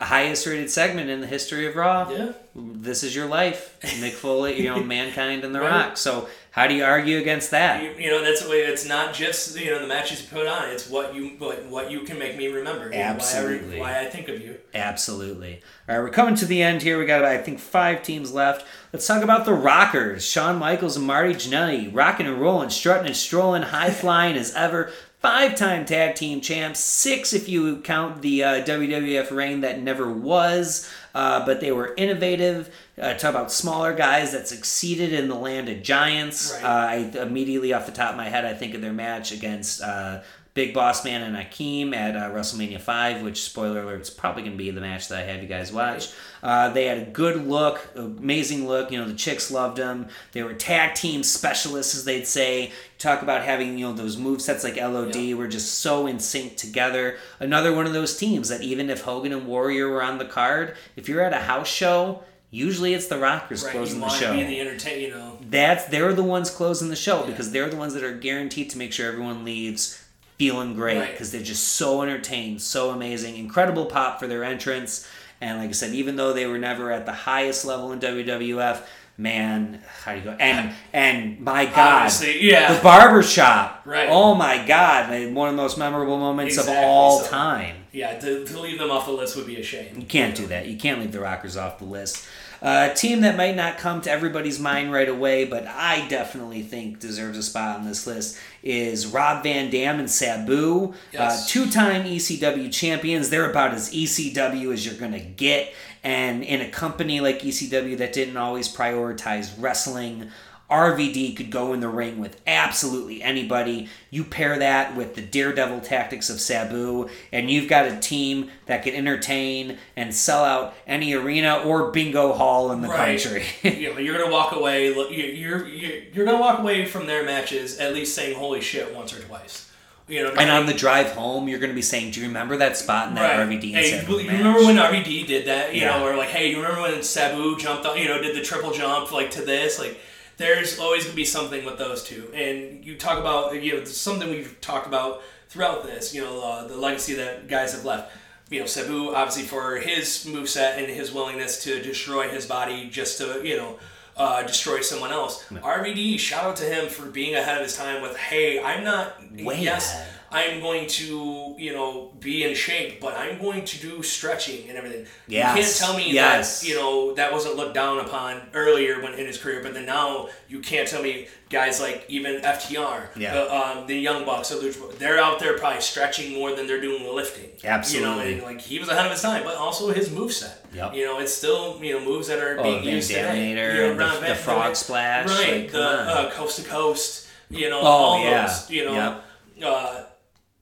highest rated segment in the history of Raw. yeah. This is your life. Mick Foley, you know, Mankind and The Right. Rock. So how do you argue against that? You, you know that's the way. It's not just you know the matches you put on. It's what you what, what you can make me remember. Absolutely. Why I, why I think of you. Absolutely. All right, we're coming to the end here. We got, I think, five teams left. Let's talk about the Rockers. Shawn Michaels and Marty Jannetty, rocking and rolling, strutting and strolling, high flying as ever. Five-time tag team champs, six if you count the uh, WWF reign that never was. Uh, but they were innovative. Uh, talk about smaller guys that succeeded in the land of giants. Right. Uh, I immediately off the top of my head, I think of their match against uh, Big Boss Man and Akeem at uh, WrestleMania 5, which, spoiler alert, is probably going to be the match that I have you guys watch. Uh, they had a good look, amazing look. You know, the chicks loved them. They were tag team specialists, as they'd say. Talk about having, you know, those move sets like LOD Yeah. were just so in sync together. Another one of those teams that even if Hogan and Warrior were on the card, if you're at a house show, usually it's the Rockers Right, closing the show the entertain. You know, that's they're the ones closing the show because they're the ones that are guaranteed to make sure everyone leaves feeling great Right. because they're just so entertained, so amazing, incredible pop for their entrance. And like I said, even though they were never at the highest level in WWF, man, how do you go? And and my God, Obviously, yeah. the barber shop, Right. Oh my God, one of the most memorable moments Exactly, of all so- time. yeah, to, to leave them off the list would be a shame. You can't do that. You can't leave the Rockers off the list. Uh, a team that might not come to everybody's mind right away, but I definitely think deserves a spot on this list is Rob Van Dam and Sabu, Yes. uh, two-time ECW champions. They're about as ECW as you're gonna get, and in a company like ECW that didn't always prioritize wrestling. RVD could go in the ring with absolutely anybody. You pair that with the daredevil tactics of Sabu, and you've got a team that can entertain and sell out any arena or bingo hall in the Right. country. you know, you're gonna walk away. you- You're you're you're gonna walk away from their matches at least saying "Holy shit" once or twice. You know, and on the drive home, you're going to be saying, "Do you remember that spot in that Right. RVD and Hey, you match?" remember when RVD did that? You Yeah. know, or like, hey, you remember when Sabu jumped on, you know, did the triple jump like to this? Like, there's always gonna be something with those two. And you talk about, you know, something we've talked about throughout this. You know, uh, the legacy that guys have left. You know, Sabu obviously for his moveset and his willingness to destroy his body just to, you know. Uh, destroy someone else. RVD, shout out to him for being ahead of his time with, hey, I'm not, Way yes, ahead. I'm going to, you know, be in shape, but I'm going to do stretching and everything. Yes, You can't tell me yes. that, you know, that wasn't looked down upon earlier when in his career, but then now you can't tell me guys like even FTR, Yeah. the, um, the Young Bucks, they're out there probably stretching more than they're doing the lifting. Absolutely. You know, and like he was ahead of his time, but also his moveset. Yep. You know, it's still, you know, moves that are Oh, being Van used today. You know, the- the frog splash, Right. like, the uh, coast to coast, you know, Oh, all yeah. those, you know. Uh,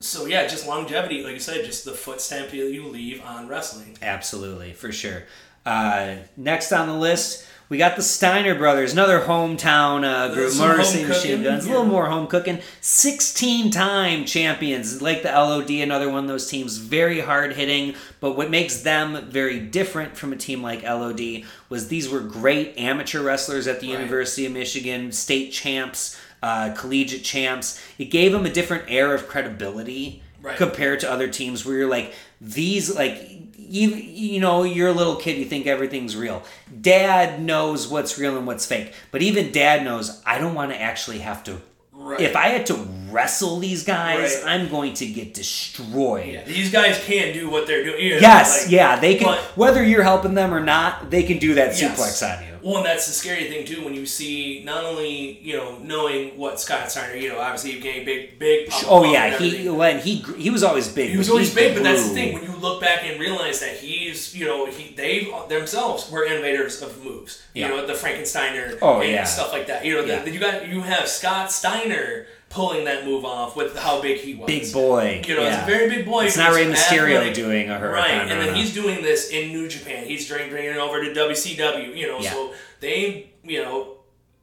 so yeah, just longevity, like you said, just the foot stamp you leave on wrestling. Absolutely, for sure. Uh, next on the list, we got the Steiner brothers, another hometown uh, group, City Machine Guns, a little more home cooking. 16 time champions, like the LOD, another one of those teams, very hard hitting. But what makes them very different from a team like LOD was these were great amateur wrestlers at the Right. University of Michigan, state champs. Uh, collegiate champs. It gave them a different air of credibility Right. compared to other teams where you're like these like you you know you're a little kid you think everything's real dad knows what's real and what's fake but even dad knows i don't want to actually have to Right. if i had to wrestle these guys Right. i'm going to get destroyed Yeah, these guys can do what they're doing. you know, yes like- yeah they can but- whether you're helping them or not they can do that Yes. suplex on you Well, and that's the scary thing too when you see not only you know knowing what Scott Steiner, you know, obviously he gained big, big. oh yeah he when he he was always big He was but always big, but that's the thing. When you look back and realize that he's, you know, he they themselves were innovators of moves. You Yeah. know, the Frankensteiner Oh, and yeah. stuff like that. You know, Yeah. the, you got you have Scott Steiner pulling that move off with how big he was. big boy You know, yeah. it's a very big boy. It's not Rey Mysterio athletic. doing a Hurricane Right, and then he's doing this in New Japan. He's bringing bringing it over to WCW. You know, Yeah. so they, you know,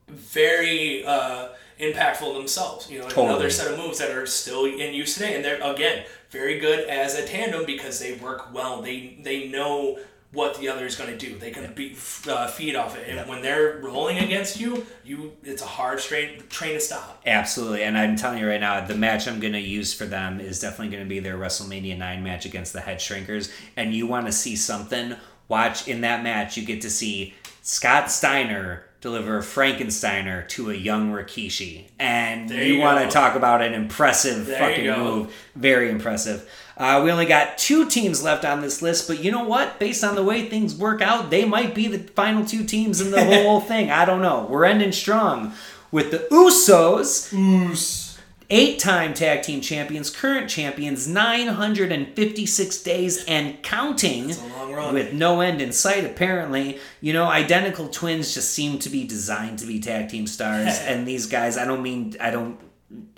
very uh, impactful themselves. You know, Totally. another set of moves that are still in use today, and they're again very good as a tandem because they work well. They they know what the other is going to do. They can be, uh, feed off it, and when they're rolling against you, you it's a hard train train to stop. Absolutely, and I'm telling you right now, the match I'm going to use for them is definitely going to be their WrestleMania 9 match against the Head Shrinkers. And you want to see something, watch in that match, you get to see Scott Steiner deliver Frankensteiner to a young Rikishi. And There you, you want to talk about an impressive There fucking move. Very impressive. Uh, we only got two teams left on this list, but you know what? Based on the way things work out, they might be the final two teams in the whole thing. I don't know. We're ending strong with the Usos, eight time tag team champions, current champions, 956 days and counting. a long run. With no end in sight, apparently. You know, identical twins just seem to be designed to be tag team stars. and these guys, I don't mean, I don't.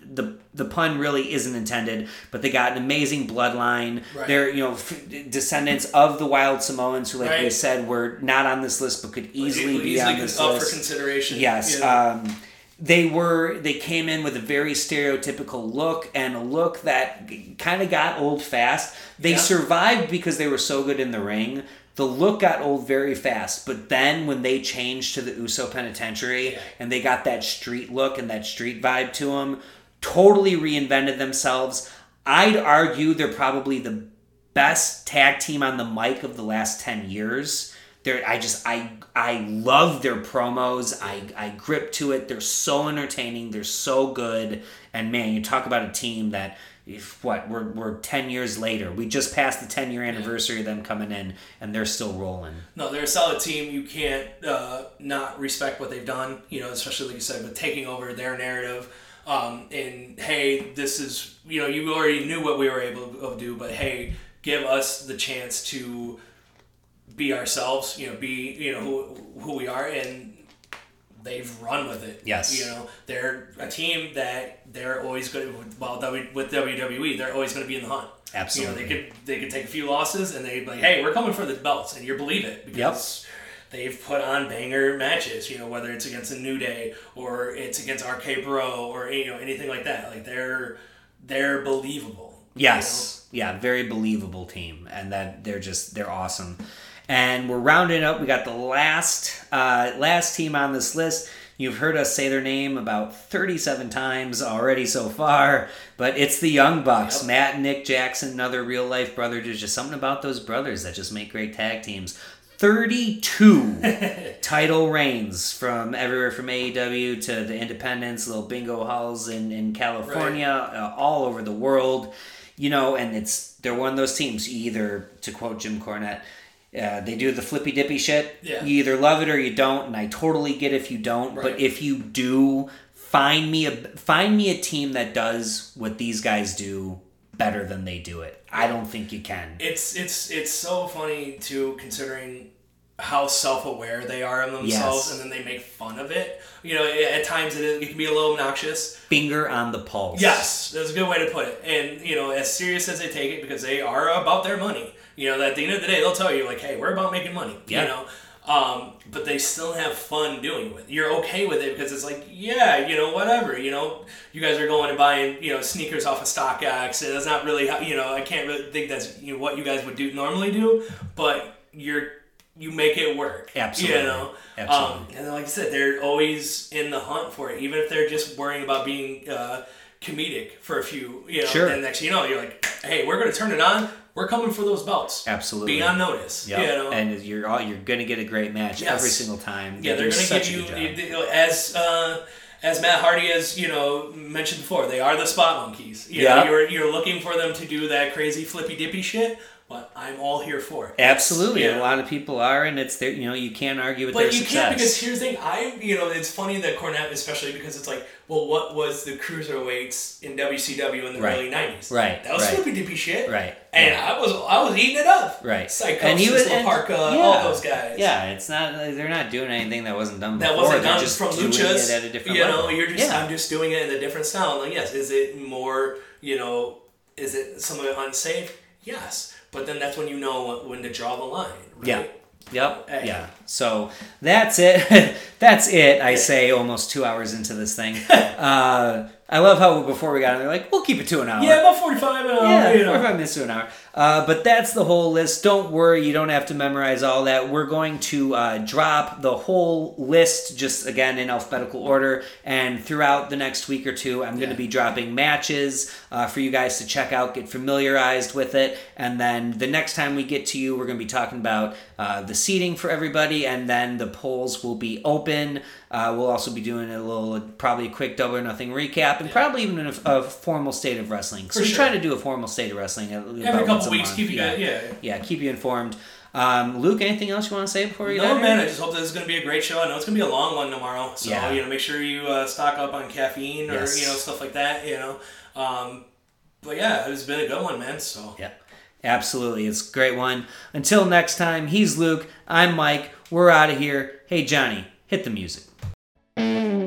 The, the pun really isn't intended, but they got an amazing bloodline. Right. They're you know f- descendants of the Wild Samoans, who, like we said, were not on this list, but could easily be on this up list. for consideration. Yes. know? Um, they were they came in with a very stereotypical look and a look that kind of got old fast. They Yeah. survived because they were so good in the ring. The look got old very fast, but then when they changed to the Uso Penitentiary Yeah. and they got that street look and that street vibe to them, totally reinvented themselves. I'd argue they're probably the best tag team on the mic of the last 10 years. They're, I just I I love their promos. I I grip to it. They're so entertaining. They're so good. And man, you talk about a team that if what we're we're 10 years later. We just passed the 10 year anniversary of them coming in and they're still rolling. No, they're a solid team. You can't uh, not respect what they've done. You know, especially like you said, with taking over their narrative. Um, and hey, this is you know you already knew what we were able to do, but hey, give us the chance to be ourselves. You know, be you know who who we are, and they've run with it. Yes. You know, they're a team that they're always going to well with WWE. They're always going to be in the hunt. Absolutely. You know, they could they could take a few losses and they'd be like, hey, we're coming for the belts, and you believe it because they've put on banger matches. You know, whether it's against a New Day or it's against RK Bro or you know anything like that. Like they're they're believable. you Yes. Yeah, very believable team. And that they're just they're awesome. And we're rounding up. We got the last uh, last team on this list. You've heard us say their name about 37 times already so far, but it's the Young Bucks. Yep. Matt and Nick Jackson, another real life brother. There's just something about those brothers that just make great tag teams. 32 title reigns from everywhere from AEW to the independents, little bingo halls in, in California, uh, all over the world. You know, and it's they're one of those teams. Either, to quote Jim Cornette, uh, they do the flippy dippy shit. Yeah. You either love it or you don't, and I totally get if you don't. Right. But if you do, find me a find me a team that does what these guys do better than they do it. I don't think you can. It's it's it's so funny too, considering how self-aware they are of themselves, Yes. and then they make fun of it. You know, at times it, is, it can be a little obnoxious. Finger on the pulse. Yes, that's a good way to put it. And you know, as serious as they take it, because they are about their money. You know, at the end of the day, they'll tell you like, "Hey, we're about making money." Yeah. You know, um, but they still have fun doing it. You're okay with it because it's like, yeah, you know, whatever. You know, you guys are going and buying, you know, sneakers off of StockX, and that's not really how. You know, I can't really think that's you know, what you guys would do normally do, but you're you make it work. Absolutely. You know? Absolutely. Um, and like I said, they're always in the hunt for it, even if they're just worrying about being uh, comedic for a few, you know, Sure. and next you know, you're like, hey, we're going to turn it on. We're coming for those belts. Absolutely. Be on notice. Yep. You know? And you're all, you're gonna get a great match Yes. every single time. Yeah, They they're going to give you, you as uh, as Matt Hardy has you know mentioned before, they are the spot monkeys. You Yeah. know, you're you're looking for them to do that crazy flippy dippy shit, but I'm all here for it. Absolutely, Yeah. a lot of people are, and it's their, you know, you can't argue with their But you success. can't because here's the thing. I you know it's funny that Cornette, especially because it's like, well, what was the cruiserweights in WCW in the Right. early '90s? Right, That was right. flippy dippy shit. Right, And yeah. I was I was eating it up. right, Psicosis, and he was La and- Parka, yeah. all those guys. Yeah, it's not they're not doing anything that wasn't done before. that wasn't they're done just from doing luchas. it at a different you level. know, you're just. I'm just doing it in a different style. Like, yes, is it more? You know, is it some of it unsafe? Yes, but then that's when you know when to draw the line. Right? Yeah. Yep. Hey. Yeah. So that's it. that's it. I say almost two hours into this thing. uh, I love how before we got on, they're like, we'll keep it to an hour. Yeah, about forty five. Uh, Yeah, you know. 45 minutes to an hour. Uh, but that's the whole list. Don't worry, you don't have to memorize all that. We're going to uh, drop the whole list just again in alphabetical order. And throughout the next week or two, I'm going to be dropping matches uh, for you guys to check out, get familiarized with it. And then the next time we get to you, we're going to be talking about uh, the seating for everybody. And then the polls will be open. Uh, we'll also be doing a little, probably a quick double or nothing recap, and probably even a, a formal state of wrestling. So For we sure. try to do a formal state of wrestling at Every couple weeks, keep you yeah. guys. Yeah. yeah, keep you informed. Um, Luke, anything else you want to say before you? No man, I just hope this is going to be a great show. I know it's going to be a long one tomorrow, so Yeah. you know, make sure you uh, stock up on caffeine or Yes. you know stuff like that. You know, um, but yeah, it's been a good one, man. So Yeah, absolutely. It's a great one. Until next time, he's Luke. I'm Mike. We're out of here. Hey, Johnny, hit the music. Música